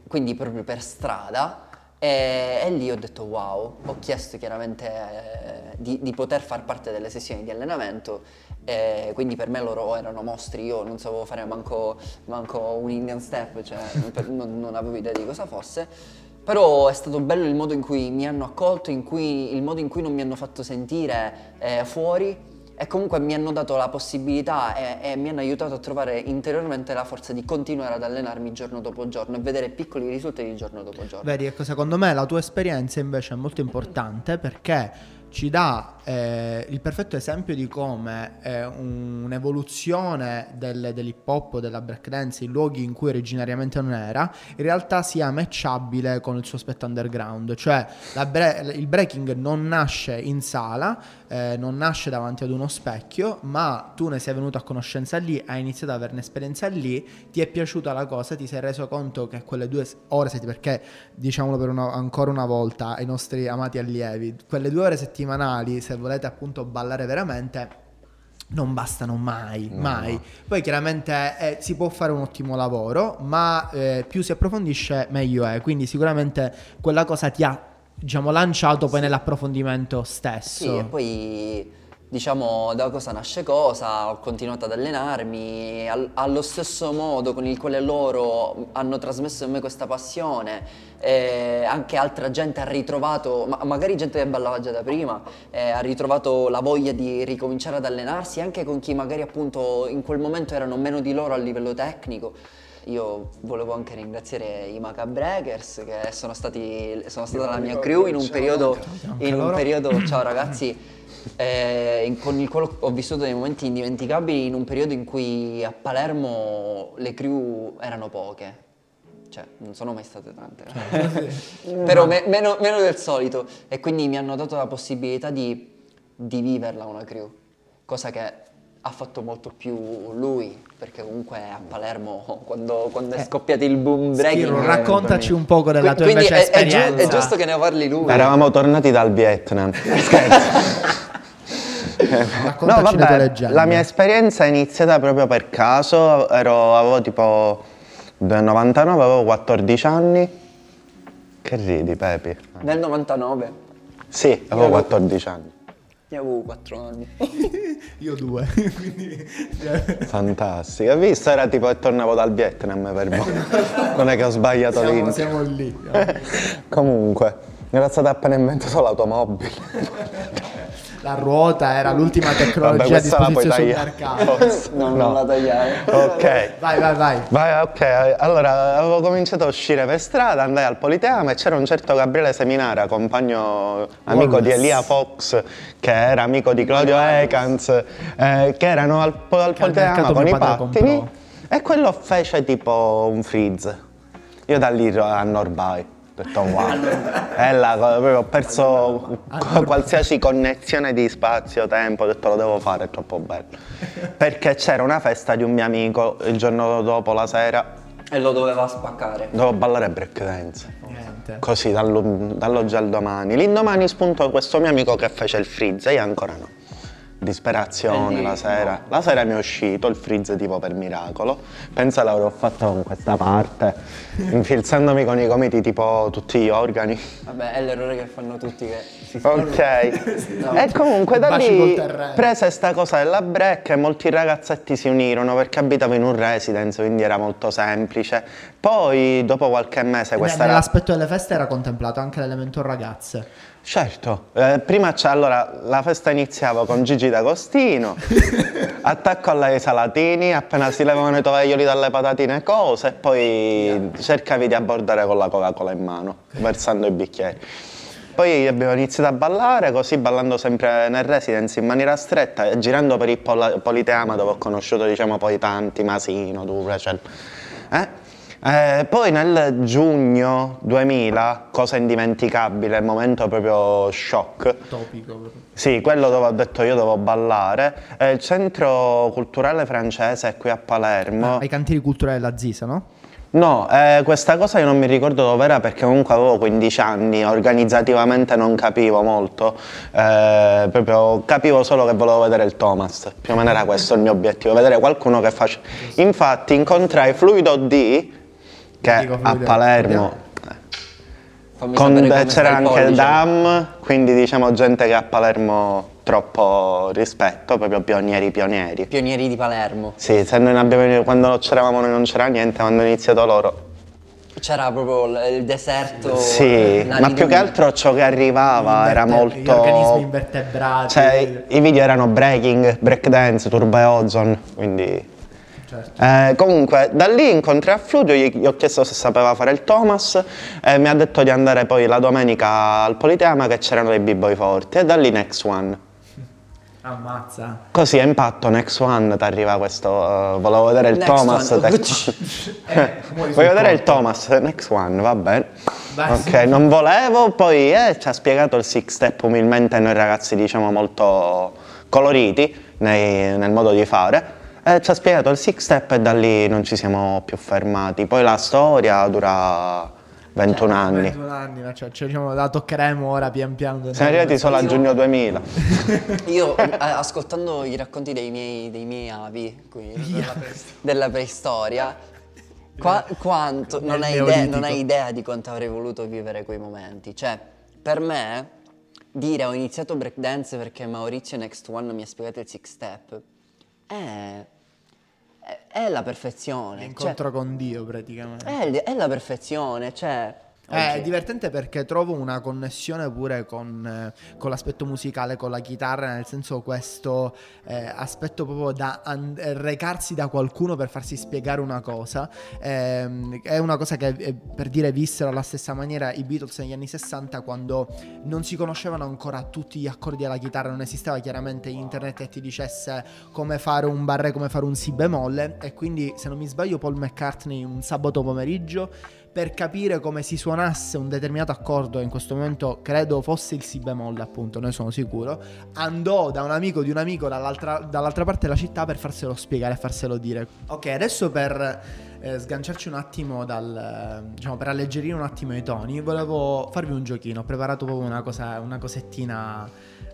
quindi proprio per strada e, e lì ho detto wow, ho chiesto chiaramente eh, di, di poter far parte delle sessioni di allenamento e quindi per me loro erano mostri, io non sapevo fare manco, manco un Indian step, cioè non, non avevo idea di cosa fosse, però è stato bello il modo in cui mi hanno accolto, cui- il modo in cui non mi hanno fatto sentire eh, fuori e comunque mi hanno dato la possibilità e, e mi hanno aiutato a trovare interiormente la forza di continuare ad allenarmi giorno dopo giorno e vedere piccoli risultati giorno dopo giorno. Vedi, ecco, secondo me la tua esperienza invece è molto importante perché ci dà eh, il perfetto esempio di come eh, un'evoluzione del- dell'hip hop, della breakdance in luoghi in cui originariamente non era, in realtà sia matchabile con il suo aspetto underground. Cioè bre- il breaking non nasce in sala, eh, non nasce davanti ad uno specchio, ma tu ne sei venuto a conoscenza lì, hai iniziato ad averne esperienza lì, ti è piaciuta la cosa, ti sei reso conto che quelle due ore, perché diciamolo una- ancora una volta ai nostri amati allievi, quelle due ore settimanali, se volete appunto ballare veramente, non bastano mai, mai. Poi chiaramente eh, si può fare un ottimo lavoro, ma eh, più si approfondisce meglio è. Quindi sicuramente quella cosa ti ha, diciamo, lanciato poi nell'approfondimento stesso. Sì, e poi diciamo da cosa nasce cosa, ho continuato ad allenarmi al- allo stesso modo con il quale loro hanno trasmesso in me questa passione. e anche altra gente ha ritrovato, ma- magari gente che ballava già da prima, eh, ha ritrovato la voglia di ricominciare ad allenarsi, anche con chi magari appunto in quel momento erano meno di loro a livello tecnico. Io volevo anche ringraziare i Macabreakers che sono stati sono stata la mia crew in un periodo in un periodo, ciao ragazzi, eh, con il quale ho vissuto dei momenti indimenticabili in un periodo in cui a Palermo le crew erano poche. Cioè, non sono mai state tante. Però me- meno, meno del solito. E quindi mi hanno dato la possibilità di, di viverla una crew. Cosa che ha fatto molto più lui. Perché comunque a Palermo, quando, quando è scoppiato il boom breaking... Spiro, eh, raccontaci un poco della tua quindi invece è, è giu- esperienza. è giusto che ne parli lui. Eravamo tornati dal Vietnam. Scherzo. Tue leggende. la mia esperienza è iniziata proprio per caso, ero, avevo tipo nel 99, avevo 14 anni. Che ridi, Pepi? Nel 99 Sì, avevo 14 anni. io avevo 4 anni. Io due, quindi... Fantastico. Hai visto? Era tipo che tornavo dal Vietnam per mo. Non è che ho sbagliato siamo, link. siamo lì. Comunque, era stata appena inventata l'automobile. La ruota era l'ultima tecnologia Vabbè, a disposizione sul mercato. Forse. No, non la tagliare. Ok. Vai, vai, vai. Vai, ok, allora avevo cominciato a uscire per strada, andai al Politeama e c'era un certo Gabriele Seminara, compagno amico di Wallace. Elia Fox, che era amico di Claudio Ekans, eh, che erano al, al Politeama con i pattini comprò. e quello fece tipo un freeze. Io da lì ero a Norbai. Ho detto wow, è là, proprio ho perso qualsiasi connessione di spazio, tempo, ho detto lo devo fare, è troppo bello. Perché c'era una festa di un mio amico il giorno dopo la sera, E lo doveva spaccare. dovevo ballare breakdance. Niente. Così dallo- dall'oggi al domani. L'indomani spuntò questo mio amico che fece il freeze, io ancora no. Disperazione E lì, la sera. La sera mi è uscito il freeze tipo per miracolo. Pensa l'avrò fatto con questa parte, infilzandomi con i gomiti tipo tutti gli organi. Vabbè, è l'errore che fanno tutti che si Ok. E comunque da Baci col lì terreno. prese sta cosa della break e molti ragazzetti si unirono perché abitavo in un residence, quindi era molto semplice. Poi dopo qualche mese questa era... Nell'aspetto delle feste era contemplato anche l'elemento ragazze. Certo, eh, prima c'è allora la festa iniziava con Gigi D'Agostino, attacco alla Salatini, appena si levavano i tovaglioli dalle patatine cose, e poi cercavi di abbordare con la Coca-Cola in mano, versando i bicchieri. Poi abbiamo iniziato a ballare, così ballando sempre nel residence in maniera stretta girando per il Politeama dove ho conosciuto diciamo poi tanti, Masino, Duracell. Eh? Eh, poi nel giugno 2000, cosa indimenticabile, momento proprio shock. Topico. Sì, quello dove ho detto io devo ballare. È il centro culturale francese qui a Palermo. Ai cantieri culturali della Zisa, no? No, eh, questa cosa io non mi ricordo dove era perché comunque avevo 15 anni, organizzativamente non capivo molto, eh, proprio capivo solo che volevo vedere il Thomas, più o meno era questo il mio obiettivo, vedere qualcuno che faccia... Infatti incontrai Fluido D, che Dico a Palermo... Fammi con- c'era il anche. Dam, quindi diciamo gente che a Palermo troppo rispetto, proprio pionieri pionieri. Pionieri di Palermo. Sì, se noi ne abbiamo, quando c'eravamo noi non c'era niente, quando hanno iniziato loro C'era proprio il deserto. Sì, nani ma più che altro ciò che arrivava era Inverte- Gli organismi molto... invertebrati. Cioè, i video erano breaking, breakdance, turbo e ozone, quindi... Certo. Eh, comunque, da lì incontrai a Fludio, gli, gli ho chiesto se sapeva fare il Thomas e mi ha detto di andare poi la domenica al Politeama che c'erano dei b-boy forti e da lì Next One. Ammazza. Così a impatto Next One ti arriva questo, eh, volevo vedere il Next Thomas. One. te- Eh, Voglio vedere il. Thomas, Next One, va bene. Vai, ok, sì. non volevo, poi eh, ci ha spiegato il six step umilmente noi ragazzi diciamo molto coloriti nei- nel modo di fare. Eh, ci ha spiegato il six step e da lì non ci siamo più fermati. Poi la storia dura 21 anni. 21 anni, ma cioè, cioè, diciamo, la toccheremo ora pian piano. Siamo arrivati solo a giugno 2000. Io, eh, ascoltando i racconti dei miei, dei miei avi, qui, della preistoria, qua- quanto, non, hai idea, non hai idea di quanto avrei voluto vivere quei momenti. Cioè, per me, dire ho iniziato breakdance perché Maurizio Next One mi ha spiegato il six step, è, è, è la perfezione. Cioè, Incontro con Dio praticamente. è, è la perfezione, cioè... È oggi- divertente perché trovo una connessione pure con, eh, con l'aspetto musicale, con la chitarra, nel senso questo eh, aspetto proprio da an- eh, recarsi da qualcuno per farsi spiegare una cosa. Ehm, è una cosa che eh, per dire vissero alla stessa maniera i Beatles negli anni 60 quando non si conoscevano ancora tutti gli accordi della chitarra, non esisteva chiaramente internet che ti dicesse come fare un barré, come fare un si bemolle e quindi se non mi sbaglio Paul McCartney un sabato pomeriggio per capire come si suonasse un determinato accordo, in questo momento credo fosse il Si bemolle, appunto, ne sono sicuro, andò da un amico di un amico dall'altra, dall'altra parte della città per farselo spiegare farselo dire. Ok, adesso per eh, sganciarci un attimo dal, diciamo, per alleggerire un attimo i toni, volevo farvi un giochino, ho preparato proprio una, cosa, una cosettina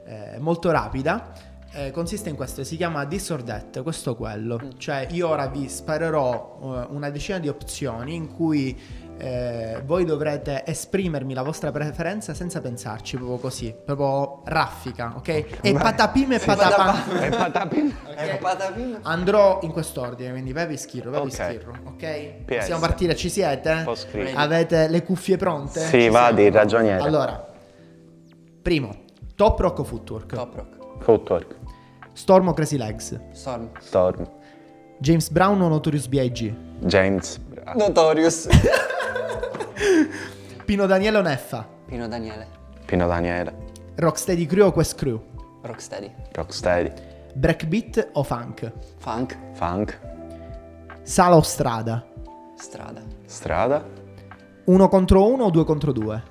eh, molto rapida. Eh, consiste in questo, si chiama That, questo o quello. Cioè io ora vi sparerò eh, una decina di opzioni in cui eh, voi dovrete esprimermi la vostra preferenza senza pensarci, proprio così, proprio raffica, ok? E patapim e patapam. E patapim. Ecco, patapim. Andrò in quest'ordine, quindi Pepi Schirro, Pepi Ok. Schirro, ok? PS. Possiamo partire, ci siete? Avete le cuffie pronte? Sì, Ci vadi, siamo? ragioniere. Allora, primo, Top Rock o Footwork? Top rock. Footwork. Storm o Crazy Legs? Storm. Storm. James Brown o Notorious B.I.G.? James. Notorious. Pino Daniele o Neffa? Pino Daniele. Pino Daniele. Rocksteady Crew o Quest Crew? Rocksteady. Rocksteady. Breakbeat o Funk? Funk. Funk. Sala o Strada? Strada. Strada. Uno contro uno o due contro due?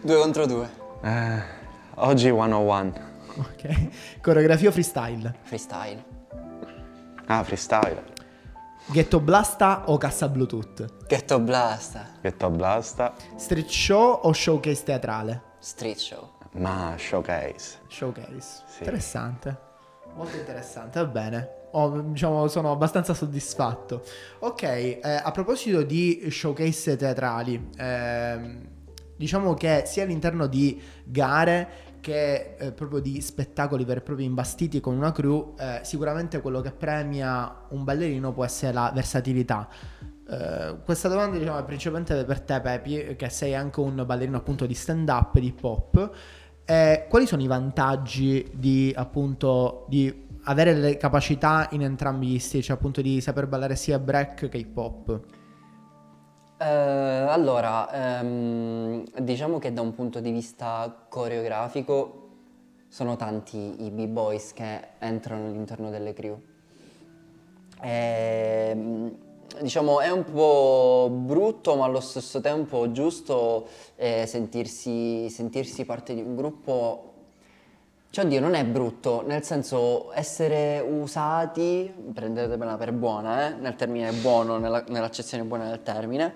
Due contro due. Eh, oggi 101. Ok. Coreografia o freestyle? Freestyle. Ah, freestyle. Ghetto Blasta o cassa Bluetooth? Ghetto Blasta. Ghetto Blasta. Street show o showcase teatrale? Street show. Ma showcase. Showcase. Sì. Interessante. Molto interessante, va bene. Ho- diciamo, sono abbastanza soddisfatto. Ok, eh, a proposito di showcase teatrali, ehm, diciamo che sia all'interno di gare che eh, proprio di spettacoli veri e propri imbastiti con una crew, eh, sicuramente quello che premia un ballerino può essere la versatilità. Eh, questa domanda diciamo, è principalmente per te, Pepi, che sei anche un ballerino appunto di stand up, di hip hop. Eh, quali sono i vantaggi di appunto di avere le capacità in entrambi gli stili, cioè appunto di saper ballare sia break che hip hop? Eh, allora, ehm, diciamo che da un punto di vista coreografico sono tanti i b-boys che entrano all'interno delle crew. Ehm, diciamo, è un po' brutto, ma allo stesso tempo giusto eh, sentirsi, sentirsi parte di un gruppo. Cioè, oddio, non è brutto, nel senso essere usati, prendetevela per buona, eh, nel termine buono, nella- nell'accezione buona del termine,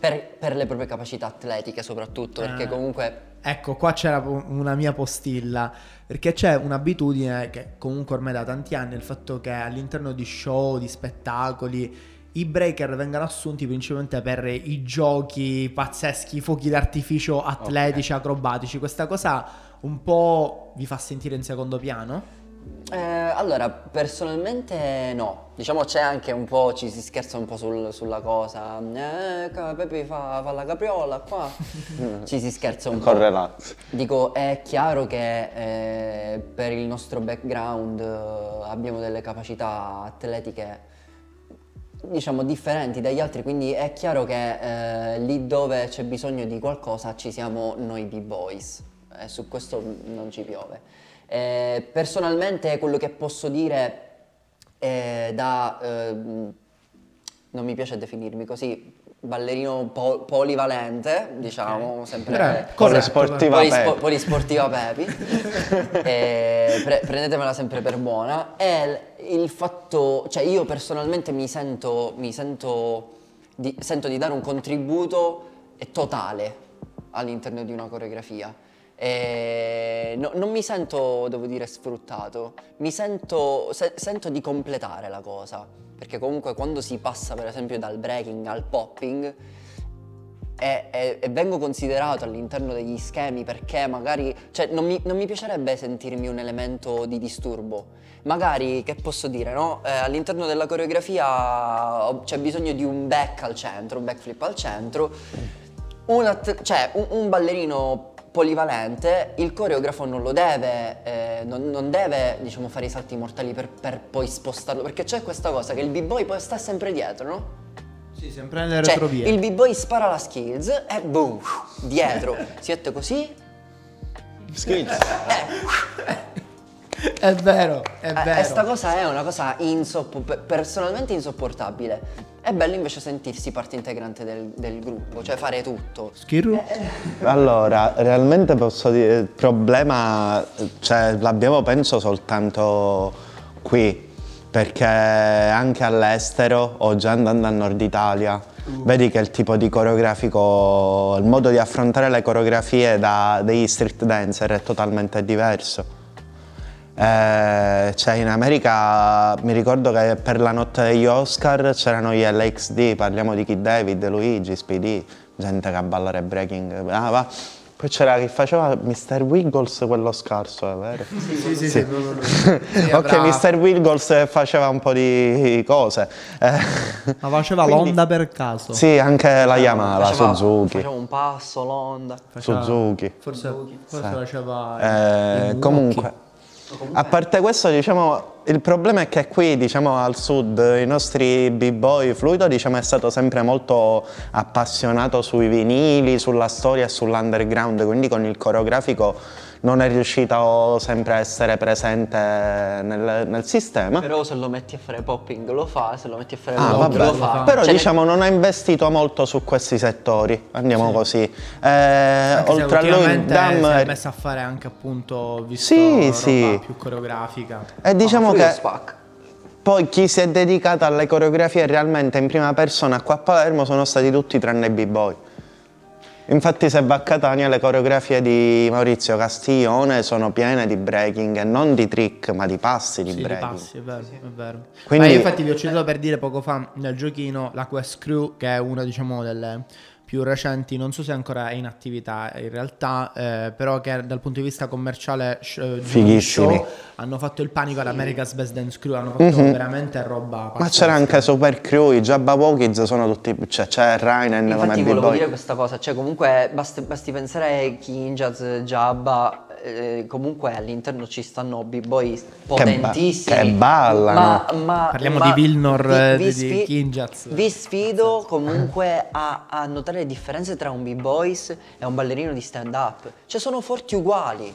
per, per le proprie capacità atletiche soprattutto, perché Eh. comunque Ecco, qua c'era una mia postilla, perché c'è un'abitudine che comunque ormai da tanti anni, il fatto che all'interno di show, di spettacoli, i breaker vengano assunti principalmente per i giochi pazzeschi, i fuochi d'artificio atletici, acrobatici. Questa cosa un po' vi fa sentire in secondo piano? Eh, allora, personalmente no. Diciamo c'è anche un po', ci si scherza un po' sul- sulla cosa. Eh, Pepe fa, fa la capriola qua. ci si scherza un po'. Con relax. Dico, è chiaro che eh, per il nostro background eh, abbiamo delle capacità atletiche diciamo differenti dagli altri, quindi è chiaro che eh, lì dove c'è bisogno di qualcosa ci siamo noi b-boys e su questo non ci piove. Eh, personalmente quello che posso dire è da, ehm, non mi piace definirmi così, ballerino po- polivalente, diciamo, sempre... Beh, Polisportiva Polispo- Pepi. polisportiva Pepi. E pre- prendetevela sempre per buona. E l- il fatto, cioè io personalmente mi sento, mi sento di, sento di dare un contributo eh, totale all'interno di una coreografia. E no- non mi sento, devo dire, sfruttato, mi sento, se- sento di completare la cosa, perché comunque quando si passa per esempio dal breaking al popping, e, e- e vengo considerato all'interno degli schemi perché magari, cioè non mi, non mi piacerebbe sentirmi un elemento di disturbo. Magari, che posso dire, no? Eh, all'interno della coreografia c'è bisogno di un back al centro, un backflip al centro, un, att- cioè, un, un ballerino polivalente, il coreografo non lo deve, eh, non, non deve diciamo, fare i salti mortali per, per poi spostarlo, perché c'è questa cosa che il b-boy poi sta sempre dietro, no? Sì, sempre nelle Cioè, retrovie. il b-boy spara la skills e boom, dietro. Si mette così. Skills. È vero, è Eh, vero. E sta cosa è una cosa pe- personalmente insopportabile. È bello invece sentirsi parte integrante del, del gruppo, cioè fare tutto. Schirru? Allora, realmente posso dire, il problema cioè, l'abbiamo penso soltanto qui, perché anche all'estero o già andando al nord Italia, vedi che il tipo di coreografico, il modo di affrontare le coreografie da, degli street dancer è totalmente diverso. Eh, cioè in America mi ricordo che per la notte degli Oscar c'erano gli LXD, parliamo di Kid David, Luigi, Speedy, gente che a ballare breaking. Ah, va. Poi c'era chi faceva Mr. Wiggles, quello scarso, è vero? Sì, sì, sì, lui. Sì, ok. Mr. Wiggles faceva un po' di cose. Ma faceva Quindi- l'onda per caso? sì, anche la Yamaha, la Suzuki. Faceva un passo, l'onda. Faceva- Suzuki. Forse, forse Sì. faceva Eh, comunque, a parte questo, diciamo, il problema è che qui, diciamo, al sud, i nostri b-boy fluido, diciamo, è stato sempre molto appassionato sui vinili, sulla storia e sull'underground, quindi con il coreografico non è riuscito sempre a essere presente nel, nel sistema. Però se lo metti a fare popping lo fa, se lo metti a fare Ah, vabbè. lo fa. Però Cioè, diciamo non ha investito molto su questi settori, andiamo così. Eh, oltre a lui ultimamente Dam si è messa a fare anche appunto visto Sì, roba sì. più coreografica. e diciamo ah, che lo spacca. poi chi si è dedicato alle coreografie realmente in prima persona qua a Palermo sono stati tutti tranne i b-boy. Infatti se va a Catania le coreografie di Maurizio Castiglione sono piene di breaking e non di trick ma di passi di Sì, di breaking. passi, è vero, è vero. Quindi- Ma io infatti vi ho citato per dire poco fa nel giochino la Quest Crew, che è una diciamo delle più recenti, non so se ancora è in attività in realtà, eh, però che dal punto di vista commerciale sh- eh, show hanno fatto il panico all'America's Best Dance Crew, hanno fatto veramente roba Mhm. Ma pazzesca. c'era anche Super Crew, i Jabba Walkids sono tutti, cioè c'è Rainen come Infatti volevo b-boy. dire questa cosa, cioè comunque basti, basti pensare a Kinjaz, Jabba, eh, comunque all'interno ci stanno b-boy potentissimi. che ballano. Ma, ma- Parliamo ma di Vilnor, vi- eh, vi di- sfi- di Kinjaz. Vi sfido comunque a, a notare le differenze tra un b-boys e un ballerino di stand-up. Cioè sono forti uguali.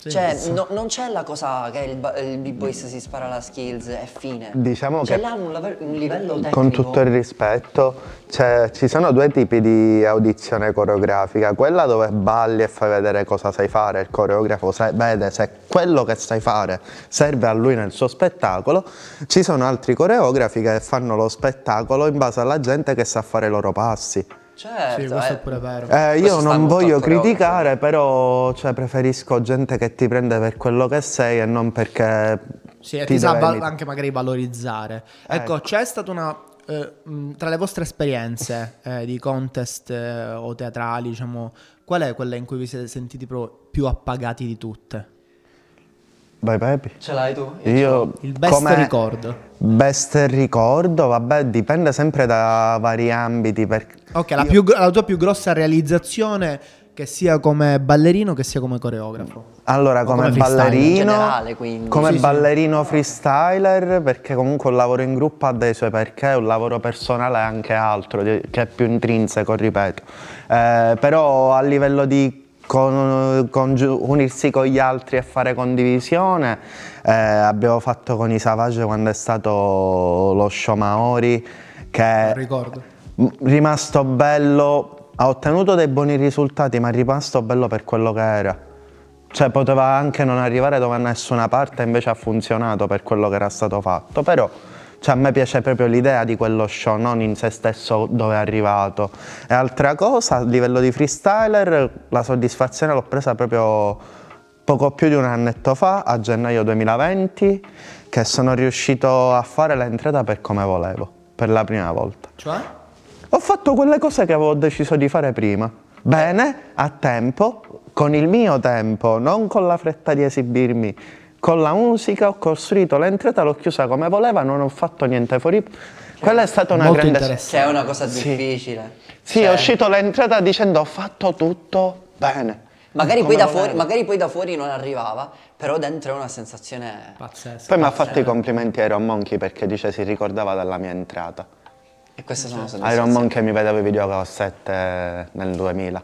Sì, cioè, sì. no- non c'è la cosa che il, il B-Boys si spara la skills e fine. Diciamo cioè, che- là un, laver- un livello tecnico. Con tutto il rispetto, cioè, ci sono due tipi di audizione coreografica, quella dove balli e fai vedere cosa sai fare, il coreografo se- vede se quello che sai fare serve a lui nel suo spettacolo, ci sono altri coreografi che fanno lo spettacolo in base alla gente che sa fare i loro passi. Certo, Sì, questo eh. è pure vero. Eh, io non voglio criticare, però cioè, preferisco gente che ti prende per quello che sei e non perché Sì, e ti ti sa val- anche magari valorizzare. Ecco, c'è stata una. eh, tra le vostre esperienze eh, di contest eh, o teatrali, diciamo, qual è quella in cui vi siete sentiti proprio più appagati di tutte? Vai Pepi. Ce l'hai tu? Io Il best ricordo. Best ricordo, vabbè, dipende sempre da vari ambiti. Ok, la, più la tua più grossa realizzazione, che sia come ballerino che sia come coreografo. Allora, come, come ballerino, In generale, quindi. come Sì, sì. ballerino freestyler, perché comunque un lavoro in gruppo ha dei suoi perché, un lavoro personale è anche altro, che è più intrinseco, ripeto. Eh, però a livello di con- congiu- unirsi con gli altri e fare condivisione, eh, abbiamo fatto con i Savage quando è stato lo show Maori, che ricordo. Rimasto bello, ha ottenuto dei buoni risultati, ma è rimasto bello per quello che era. Cioè poteva anche non arrivare da nessuna parte, invece ha funzionato per quello che era stato fatto. Però cioè, a me piace proprio l'idea di quello show, non in se stesso dove è arrivato. E altra cosa, a livello di freestyler, la soddisfazione l'ho presa proprio poco più di un annetto fa, a gennaio 2020, che sono riuscito a fare l'entrata per come volevo, per la prima volta. Cioè? Ho fatto quelle cose che avevo deciso di fare prima. Bene, a tempo, con il mio tempo, non con la fretta di esibirmi. Con la musica ho costruito l'entrata, l'ho chiusa come voleva, non ho fatto niente fuori. Quella è stata una Molto grande... interessante. Che è una cosa difficile. Sì, Cioè, è uscito l'entrata dicendo ho fatto tutto bene. Magari poi, fuori, magari poi da fuori non arrivava, però dentro è una sensazione... Pazzesco. Poi mi ha fatto i complimenti Iron Monkey perché dice si ricordava della mia entrata. E queste sono Iron soddisfazioni. Monkey mi vedevo i videocassette nel 2000.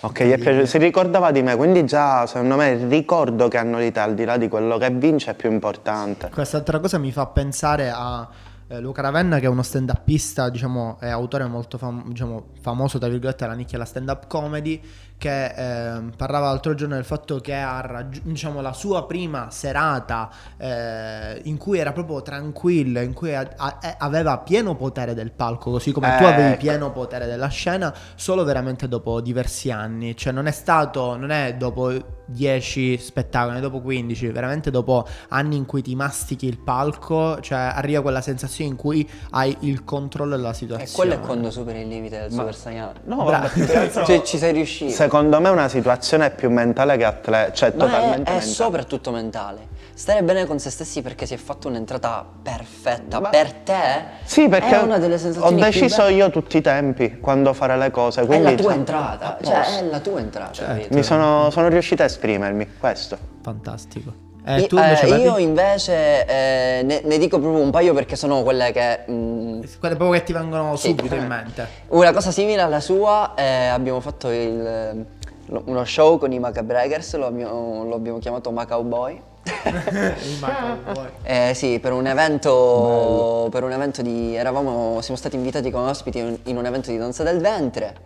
Ok, gli si ricordava di me, quindi già secondo me il ricordo che hanno te, al di là di quello che vince, è più importante. Quest'altra cosa mi fa pensare a eh, Luca Ravenna, che è uno stand-upista, diciamo, è autore molto fam- diciamo, famoso, tra virgolette, alla nicchia della stand-up comedy, che ehm, parlava l'altro giorno del fatto che ha raggiunto, diciamo, la sua prima serata eh, in cui era proprio tranquillo, in cui a- a- eh, aveva pieno potere del palco, così come tu avevi Ecco. pieno potere della scena, solo veramente dopo diversi anni. Cioè non è stato, non è dopo 10 spettacoli, dopo 15, veramente dopo anni in cui ti mastichi il palco, cioè arriva quella sensazione in cui hai il controllo della E situazione. quello è quando superi il limite del Super Saiyan. No, Bra- vabbè, Cioè, ci sei riuscito. Secondo me è una situazione più mentale che atletica, cioè Ma è, totalmente è mentale. soprattutto mentale. Stare bene con se stessi perché si è fatto un'entrata perfetta Ma- per te. Sì, perché è una delle ho sensazioni più deciso io tutti i tempi quando fare le cose. È la tua cioè, entrata, a cioè posto. è la tua entrata. capito? Mi sono, sono riuscito a esprimermi, questo. Fantastico. Eh, tu eh, invece Pepi? io invece eh, ne, ne dico proprio un paio perché sono quelle che... mm, Quelle proprio che ti vengono Sì. subito in mente. Una cosa simile alla sua, eh, abbiamo fatto il- lo- uno show con i Macabreakers, lo abbiamo, lo abbiamo chiamato Macau Boy. Il Macau Boy. Eh, sì, per un evento, per un evento di... Eravamo, siamo stati invitati come ospiti in, in un evento di danza del ventre eh,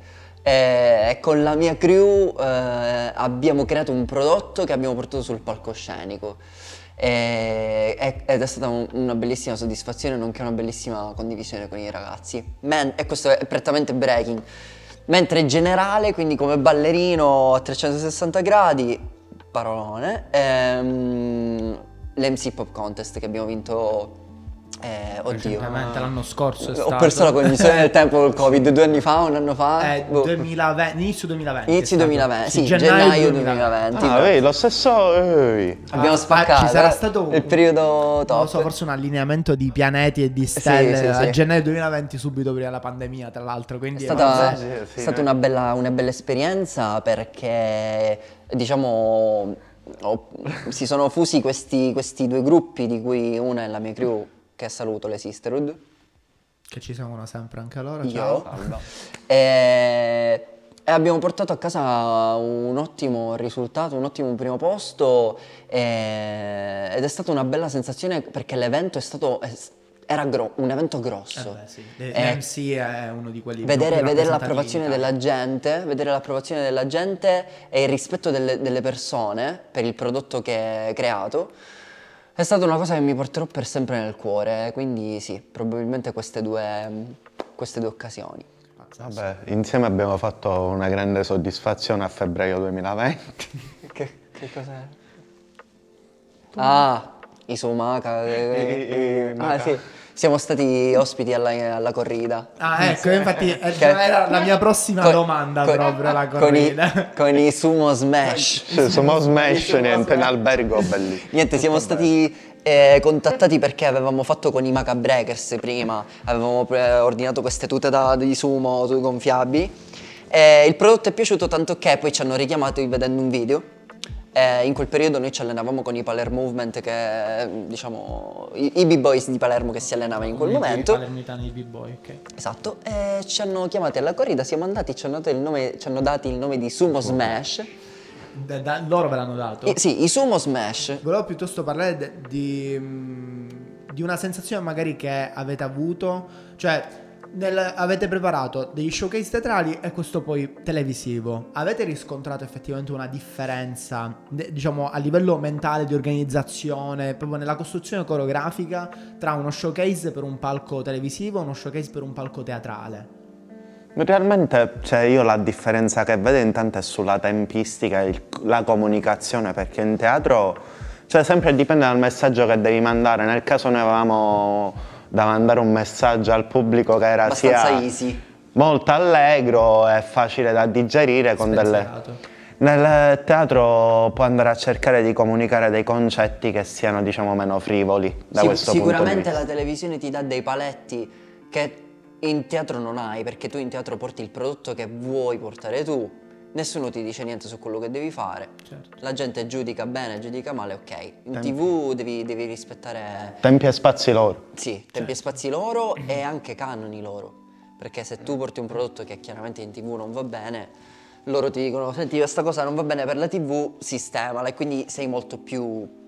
e con la mia crew eh, abbiamo creato un prodotto che abbiamo portato sul palcoscenico. E- ed è stata un- una bellissima soddisfazione nonché una bellissima condivisione con i ragazzi. Men- e questo è prettamente breaking. Mentre in generale, quindi come ballerino a 360 gradi, parolone, ehm, l'MC Pop Contest che abbiamo vinto, eh, oddio, Recentemente, l'anno scorso è ho stato. perso la cognizione del tempo col Covid, due anni fa, un anno fa? Eh, Boh. 2020, inizio 2020. è Inizio stato. 2020, sì, gennaio, gennaio, 2020. 2020. Ah, vedi, lo stesso... ehi. Abbiamo Ah, spaccato. ci sarà eh, stato il periodo Non top. lo so, forse un allineamento di pianeti e di stelle sì, a sì. gennaio 2020, subito prima della pandemia, tra l'altro. È Quindi stata, sì, sì, è sì, stata eh. una, bella, una bella esperienza perché, diciamo, ho- si sono fusi questi, questi due gruppi, di cui una è la mia crew, che saluto, le Sisterhood. che ci seguono sempre anche loro. Io. Ciao. E, e abbiamo portato a casa un ottimo risultato, un ottimo primo posto e- ed è stata una bella sensazione perché l'evento è stato, è- era gro- un evento grosso. Eh beh, sì. Le- Eh, L'MC è uno di quelli Vedere, vedere l'approvazione della gente, vedere l'approvazione della gente e il rispetto delle, delle persone per il prodotto che hai creato è stata una cosa che mi porterò per sempre nel cuore. Quindi sì, probabilmente queste due, queste due occasioni. Vabbè, insieme abbiamo fatto una grande soddisfazione a febbraio 2020. Che, che cos'è? Ah, i Sumaka. I- i- ah sì, siamo stati ospiti alla, alla corrida. Ah, ecco, infatti eh, era la mia prossima Con- domanda con- proprio la con i, corrida. con i sumo smash. Cioè, Siamo smash, niente, in albergo bellissimo. Niente, siamo stati eh, contattati perché avevamo fatto con i Maca Breakers prima, avevamo eh, ordinato queste tute da, di sumo tu- gonfiabili. E il prodotto è piaciuto tanto che poi ci hanno richiamato vedendo un video. E in quel periodo noi ci allenavamo con i Palermo Movement, che diciamo i, i B-Boys di Palermo che si allenavano in quel I momento. palermitani di B-Boy, ok. Esatto, e ci hanno chiamati alla corrida, siamo andati, ci hanno, dato il nome, ci hanno dati il nome di Sumo Smash. Da- da- loro ve l'hanno dato. I- sì, i Sumo Smash. Volevo piuttosto parlare de- di, mm, di una sensazione magari che avete avuto, cioè nel- avete preparato degli showcase teatrali e questo poi televisivo. Avete riscontrato effettivamente una differenza, diciamo, a livello mentale di organizzazione, proprio nella costruzione coreografica tra uno showcase per un palco televisivo e uno showcase per un palco teatrale? Realmente, cioè, io la differenza che vedo intanto è sulla tempistica, il- la comunicazione, perché in teatro, cioè, sempre dipende dal messaggio che devi mandare. Nel caso noi avevamo da mandare un messaggio al pubblico che era Abbastanza sia easy. molto allegro e facile da digerire con delle... Nel teatro può andare a cercare di comunicare dei concetti che siano, diciamo, meno frivoli da Sì, questo punto di sicuramente vista. la televisione ti dà dei paletti che in teatro non hai, perché tu in teatro porti il prodotto che vuoi portare tu, nessuno ti dice niente su quello che devi fare. Certo. La gente giudica bene, giudica male, ok. In tv devi, devi rispettare Tempi e spazi loro. sì, tempi e spazi loro e anche canoni loro. Perché se tu porti un prodotto che chiaramente in tv non va bene, loro ti dicono, senti questa cosa non va bene per la tv, sistemala e quindi sei molto più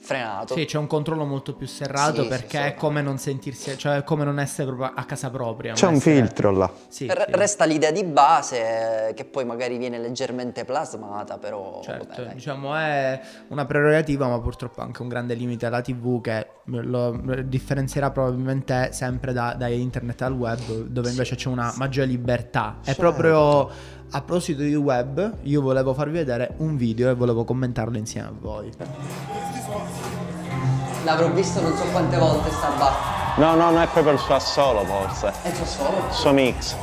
frenato. Sì, c'è un controllo molto più serrato Sì, sì, perché sì. è come non sentirsi, cioè è come non essere proprio a casa propria. C'è un essere- filtro là. Sì, R- sì. Resta l'idea di base eh, che poi magari viene leggermente plasmata, però Certo, vabbè, diciamo è una prerogativa, ma purtroppo anche un grande limite alla TV che lo differenzierà probabilmente sempre da, da internet al web, dove invece c'è una maggiore libertà. E Certo. proprio a proposito di web, io volevo farvi vedere un video e volevo commentarlo insieme a voi. L'avrò visto non so quante volte sta bar. No, no, no, è proprio il suo assolo forse. E so solo. Il suo mix.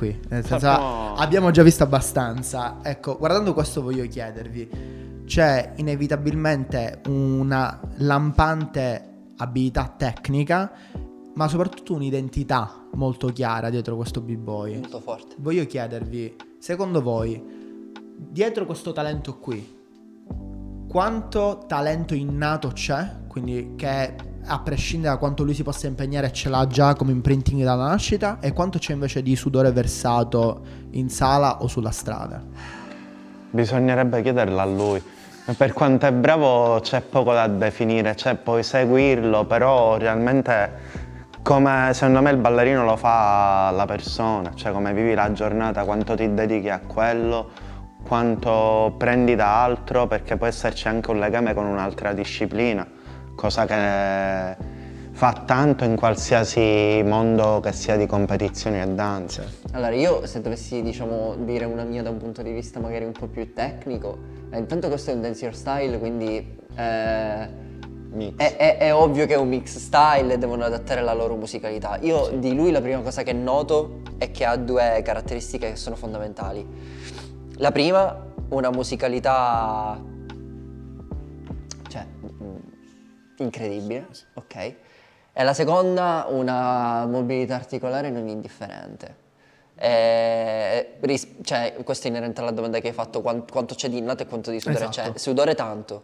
Qui. Nel senso, Facciamo- abbiamo già visto abbastanza. Ecco, guardando questo voglio chiedervi, c'è inevitabilmente una lampante abilità tecnica, ma soprattutto un'identità molto chiara dietro questo b-boy. Molto forte. Voglio chiedervi, secondo voi, dietro questo talento qui, quanto talento innato c'è? Quindi che a prescindere da quanto lui si possa impegnare ce l'ha già come imprinting dalla nascita e quanto c'è invece di sudore versato in sala o sulla strada? Bisognerebbe chiederlo a lui. Per quanto è bravo c'è poco da definire, cioè puoi seguirlo, però realmente come secondo me il ballerino lo fa la persona, cioè come vivi la giornata, quanto ti dedichi a quello, quanto prendi da altro, perché può esserci anche un legame con un'altra disciplina, cosa che fa tanto in qualsiasi mondo che sia di competizioni e danze. Allora, io se dovessi, diciamo, dire una mia da un punto di vista magari un po' più tecnico, eh, intanto questo è un dance your style, quindi eh, Mix. È, è- è ovvio che è un mix style e devono adattare la loro musicalità. Io di lui la prima cosa che noto è che ha due caratteristiche che sono fondamentali. La prima, una musicalità incredibile, ok? E la seconda, una mobilità articolare non indifferente. Ris- cioè, questo è inerente alla domanda che hai fatto, quan- quanto c'è di innato e quanto di sudore Esatto. c'è. Sudore tanto,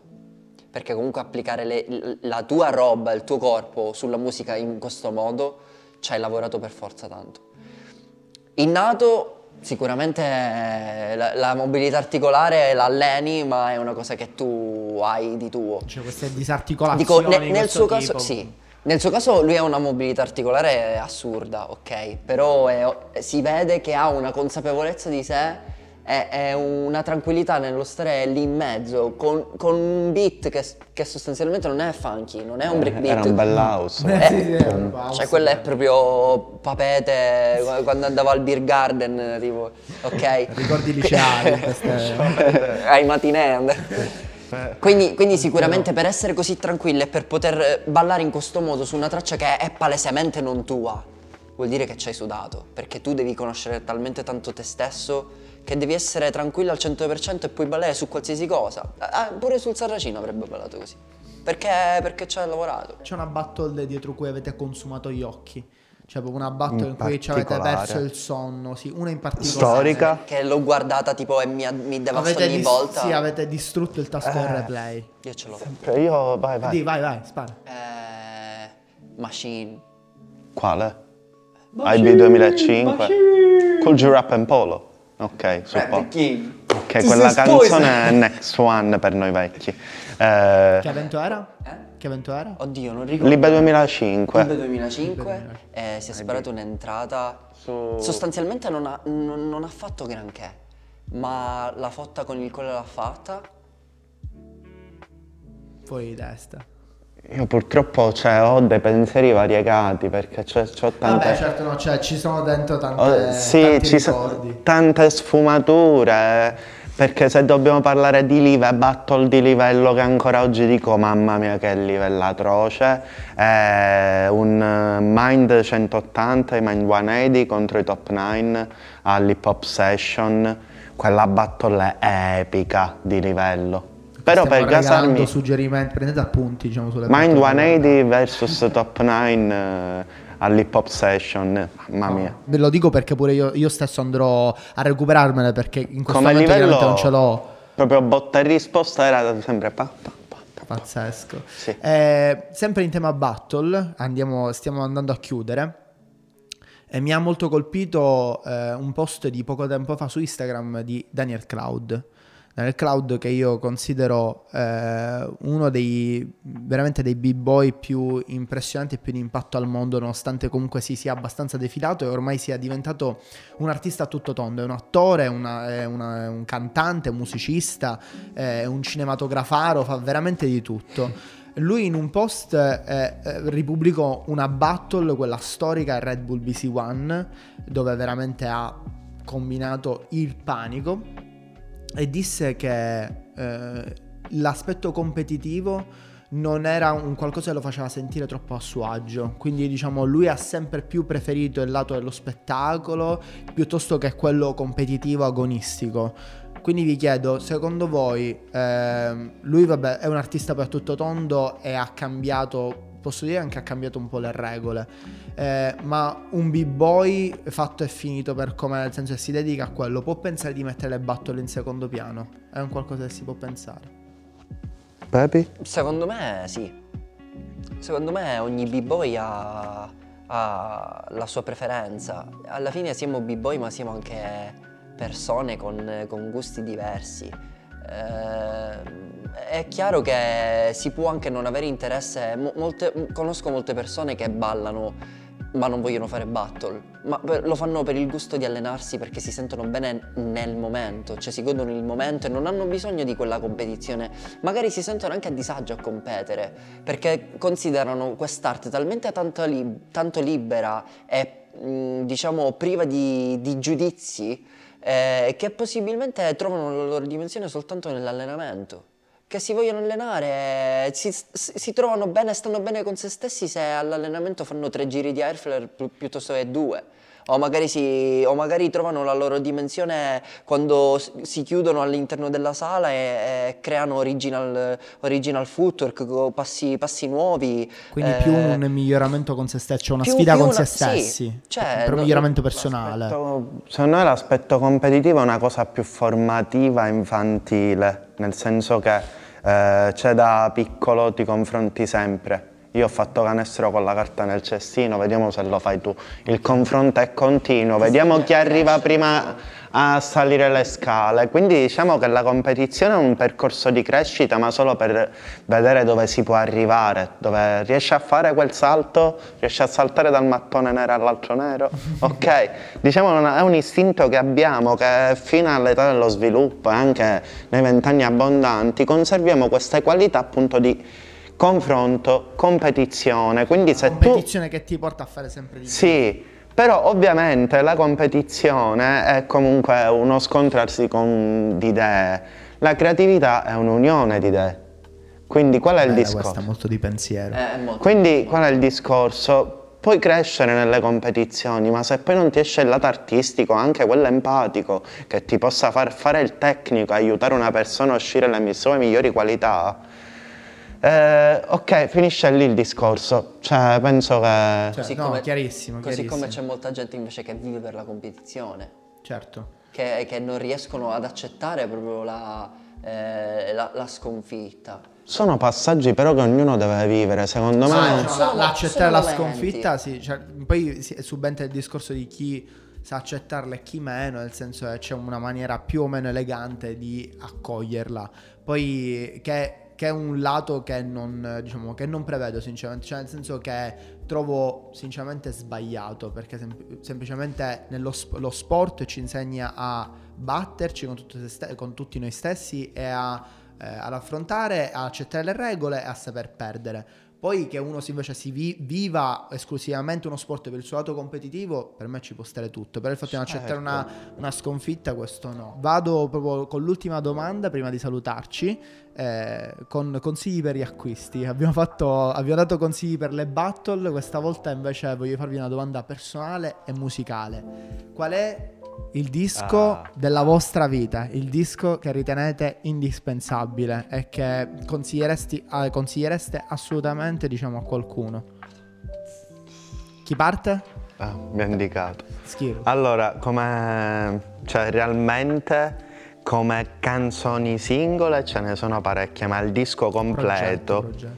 perché comunque applicare le- la tua roba, il tuo corpo sulla musica in questo modo, ci hai lavorato per forza tanto. Innato, sicuramente eh, la, la mobilità articolare la alleni, ma è una cosa che tu hai di tuo. Cioè queste disarticolazioni Dico, ne- nel suo caso, tipo. sì. Nel suo caso lui ha una mobilità articolare assurda, ok? Però è- si vede che ha una consapevolezza di sé e è una tranquillità nello stare lì in mezzo con, con un beat che, che sostanzialmente non è funky, non è un breakbeat. Era un bel house. Eh, sì, sì, Eh, è un po' Cioè quello è proprio papete qu- quando andavo al beer garden, tipo, ok? Ricordi liceali, queste- ai matinee. Quindi, quindi sicuramente per essere così tranquillo e per poter eh, ballare in questo modo su una traccia che è palesemente non tua, vuol dire che ci hai sudato, perché tu devi conoscere talmente tanto te stesso che devi essere tranquillo al 100% e puoi ballare su qualsiasi cosa. Ah, pure sul Sarracino avrebbe ballato così. Perché, perché ci hai lavorato. C'è una battle dietro cui avete consumato gli occhi. Cioè proprio una battle In in, cui ci avete perso il sonno, sì, una in particolare. Storica. Che l'ho guardata tipo e mi, mi devasta ogni dis- volta. sì, avete distrutto il tasto del replay. Io ce l'ho. Cioè, Io, vai, vai. Dì, vai, vai, spara. Eh, machine. Quale? IB 2005? Cool G-Rap and Polo. Ok, supporto. King. Ok, quella canzone è Next One per noi vecchi. Eh, Che evento era? Eh? Che evento era? Oddio, non ricordo. Libe 2005. Libe 2005 e si è sparato un'entrata. Su- Sostanzialmente non ha, non- non ha fatto granché, ma la fotta con il collo l'ha fatta. Fuori di testa. Io purtroppo cioè, ho dei pensieri variegati perché c'ho, c'ho tante... Vabbè, certo, no, cioè ci sono dentro tante, Oh, sì, ci sono tante sfumature. Perché se dobbiamo parlare di live, battle di livello che ancora oggi dico, mamma mia che livello atroce, è un eh, Mind 180 e Mind 180 contro i Top 9 all'Hip Hop Session. Quella battle è epica di livello. Però Stiamo per gasarmi... suggerimenti, prendete appunti, diciamo, sulle Mind battle. 180 versus Top 9 eh, all'Hip Hop Session, mamma mia. Ve lo dico perché pure io, io stesso andrò a recuperarmele perché in questo Come momento livello non ce l'ho. proprio botta e risposta era sempre pa, pa, pa, pa. Pazzesco. Sì. Eh, sempre in tema battle, andiamo- stiamo andando a chiudere. E mi ha molto colpito eh, un post di poco tempo fa su Instagram di Daniel Cloud. Daniel Cloud che io considero eh, uno dei veramente dei b-boy più impressionanti e più di impatto al mondo, nonostante comunque si sia abbastanza defilato e ormai sia diventato un artista a tutto tondo. È un attore, una- è una- un cantante, un musicista, è un cinematografaro, fa veramente di tutto. Lui in un post eh, eh, ripubblicò una battle, quella storica Red Bull BC One, dove veramente ha combinato il panico e disse che eh, l'aspetto competitivo non era un qualcosa che lo faceva sentire troppo a suo agio. Quindi, diciamo, lui ha sempre più preferito il lato dello spettacolo piuttosto che quello competitivo agonistico. Quindi vi chiedo, secondo voi, ehm, lui vabbè, è un artista a tutto tondo e ha cambiato, posso dire anche ha cambiato un po' le regole, eh, ma un b-boy fatto e finito per come, nel senso che si dedica a quello, può pensare di mettere le battle in secondo piano? È un qualcosa che si può pensare. Pepi? Secondo me sì. Secondo me ogni b-boy ha, ha la sua preferenza. Alla fine siamo b-boy ma siamo anche persone con, con gusti diversi. Eh, è chiaro che si può anche non avere interesse. mo- molte- conosco molte persone che ballano ma non vogliono fare battle, ma lo fanno per il gusto di allenarsi perché si sentono bene nel momento, cioè si godono il momento e non hanno bisogno di quella competizione. Magari si sentono anche a disagio a competere perché considerano quest'arte talmente tanto, lib- tanto libera e mh, diciamo priva di, di giudizi eh, che possibilmente trovano la loro dimensione soltanto nell'allenamento. che si vogliono allenare, si, si trovano bene, stanno bene con se stessi se all'allenamento fanno tre giri di airflare pi- piuttosto che due. O magari, si, o magari trovano la loro dimensione quando si chiudono all'interno della sala e, e creano original, original footwork, passi, passi nuovi. Quindi eh, più un miglioramento con se stessi, cioè una più- sfida più con una- se sì, stessi, cioè, per un miglioramento personale. L'aspetto- Secondo me l'aspetto competitivo è una cosa più formativa e infantile, nel senso che eh, c'è da piccolo ti confronti sempre. Io ho fatto canestro con la carta nel cestino, vediamo se lo fai tu. Il confronto è continuo, vediamo chi arriva prima a salire le scale. Quindi diciamo che la competizione è un percorso di crescita, ma solo per vedere dove si può arrivare, dove riesci a fare quel salto, riesci a saltare dal mattone nero all'altro nero. Ok, diciamo è un istinto che abbiamo che fino all'età dello sviluppo e anche nei vent'anni abbondanti conserviamo queste qualità appunto di confronto, competizione. Quindi se tu competizione che ti porta a fare sempre di più. sì, però ovviamente la competizione è comunque uno scontrarsi con di idee. La creatività è un'unione di idee. Quindi qual è il Bella discorso? questa, molto di pensiero. Eh, molto Quindi qual è il discorso? Puoi crescere nelle competizioni, ma se poi non ti esce il lato artistico, anche quello empatico, che ti possa far fare il tecnico, aiutare una persona a uscire le sue migliori qualità, eh, ok, finisce lì il discorso. Cioè, penso che... Cioè, no, chiarissimo, Così chiarissimo. come c'è molta gente invece che vive per la competizione, Certo. che, che non riescono ad accettare proprio la, eh, la- la sconfitta. Sono passaggi però che ognuno deve vivere, secondo me. Ah, no, l'accettare la sconfitta, sì, cioè, poi subentra il discorso di chi sa accettarla e chi meno, nel senso che c'è una maniera più o meno elegante di accoglierla. Poi che, che è un lato che non, diciamo, che non prevedo sinceramente, cioè nel senso che trovo sinceramente sbagliato, perché sem- semplicemente nello sp- lo sport ci insegna a batterci con, ste- con tutti noi stessi e a, eh, ad affrontare, a accettare le regole e a saper perdere. Poi che uno si invece si vi- viva esclusivamente uno sport per il suo lato competitivo, per me ci può stare tutto. Per il fatto di non accettare Certo. una, una sconfitta, questo no. Vado proprio con l'ultima domanda prima di salutarci. Eh, con consigli per gli acquisti. Abbiamo, fatto, abbiamo dato consigli per le battle. Questa volta invece voglio farvi una domanda personale e musicale. Qual è il disco Ah. della vostra vita? Il disco che ritenete indispensabile e che consiglieresti, ah, consigliereste assolutamente, diciamo, a qualcuno? Chi parte? Ah, mi ha indicato. Schiro. Allora, come... cioè realmente come canzoni singole ce ne sono parecchie, ma il disco completo progetto.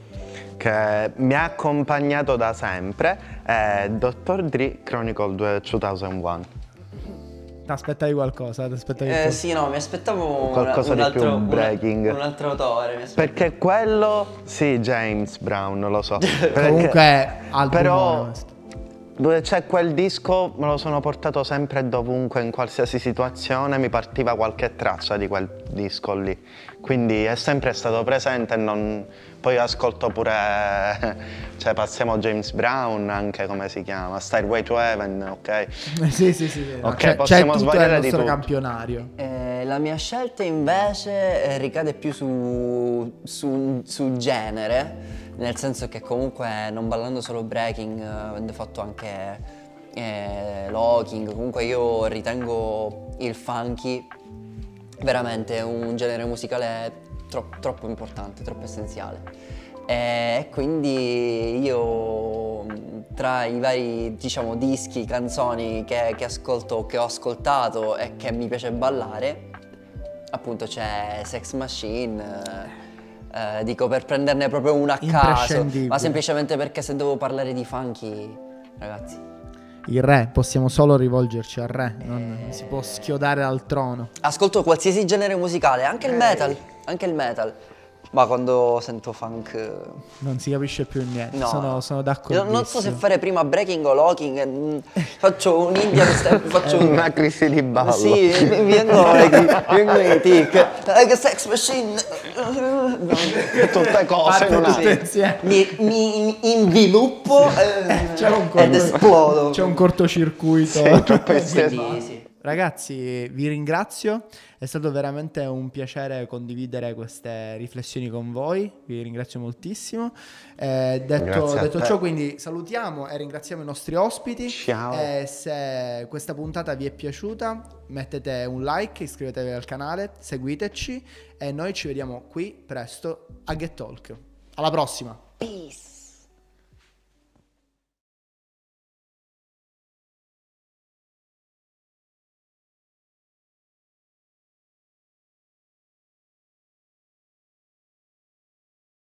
che mi ha accompagnato da sempre è Dr. Dre Chronicle 2 2001. Ti aspettavi qualcosa? Ti aspettavi Eh, qualcosa? sì, no, mi aspettavo un- Qualcosa un, di altro, più un- breaking. Un, altro autore. Perché quello, sì, James Brown, lo so. Perché- Comunque, però c'è quel disco me lo sono portato sempre e dovunque, in qualsiasi situazione mi partiva qualche traccia di quel disco lì. Quindi è sempre stato presente e non... Poi ascolto pure, cioè passiamo James Brown, anche come si chiama, Stairway to Heaven, ok? sì, sì, sì. no, Ok, c'è, possiamo c'è tutto sbagliare nel di nostro tutto. campionario. Eh, la mia scelta invece eh, ricade più su, su, su genere, nel senso che comunque non ballando solo breaking, eh, avendo fatto anche eh, locking, comunque io ritengo il funky veramente un genere musicale tro- troppo importante, troppo essenziale. E quindi io tra i vari diciamo dischi, canzoni che, che ascolto, che ho ascoltato e che mi piace ballare, appunto c'è Sex Machine, eh, eh, dico per prenderne proprio una a caso, ma semplicemente perché se devo parlare di funky, ragazzi, Il re, possiamo solo rivolgerci al re, non si può schiodare dal trono. ascolto qualsiasi genere musicale, anche il metal, anche il metal. Ma quando sento funk eh, Non si capisce più niente. No, sono, sono d'accordo. non so se fare prima breaking o locking. eh, mm, faccio un Indian step, faccio un. Una crisi di ballo. Sì, mi vengono i- tic. Like a sex machine. No. Tutte cose Parte tutto insieme. Mi, mi inviluppo eh, C'è un ed esplodo. C'è un cortocircuito. Sì, troppo esteso. Quindi sì. Ragazzi, vi ringrazio, è stato veramente un piacere condividere queste riflessioni con voi, vi ringrazio moltissimo. Eh, detto, detto ciò, quindi salutiamo e ringraziamo i nostri ospiti. Ciao. Eh, se questa puntata vi è piaciuta, mettete un like, iscrivetevi al canale, seguiteci e noi ci vediamo qui presto a Get Talk. Alla prossima! Peace.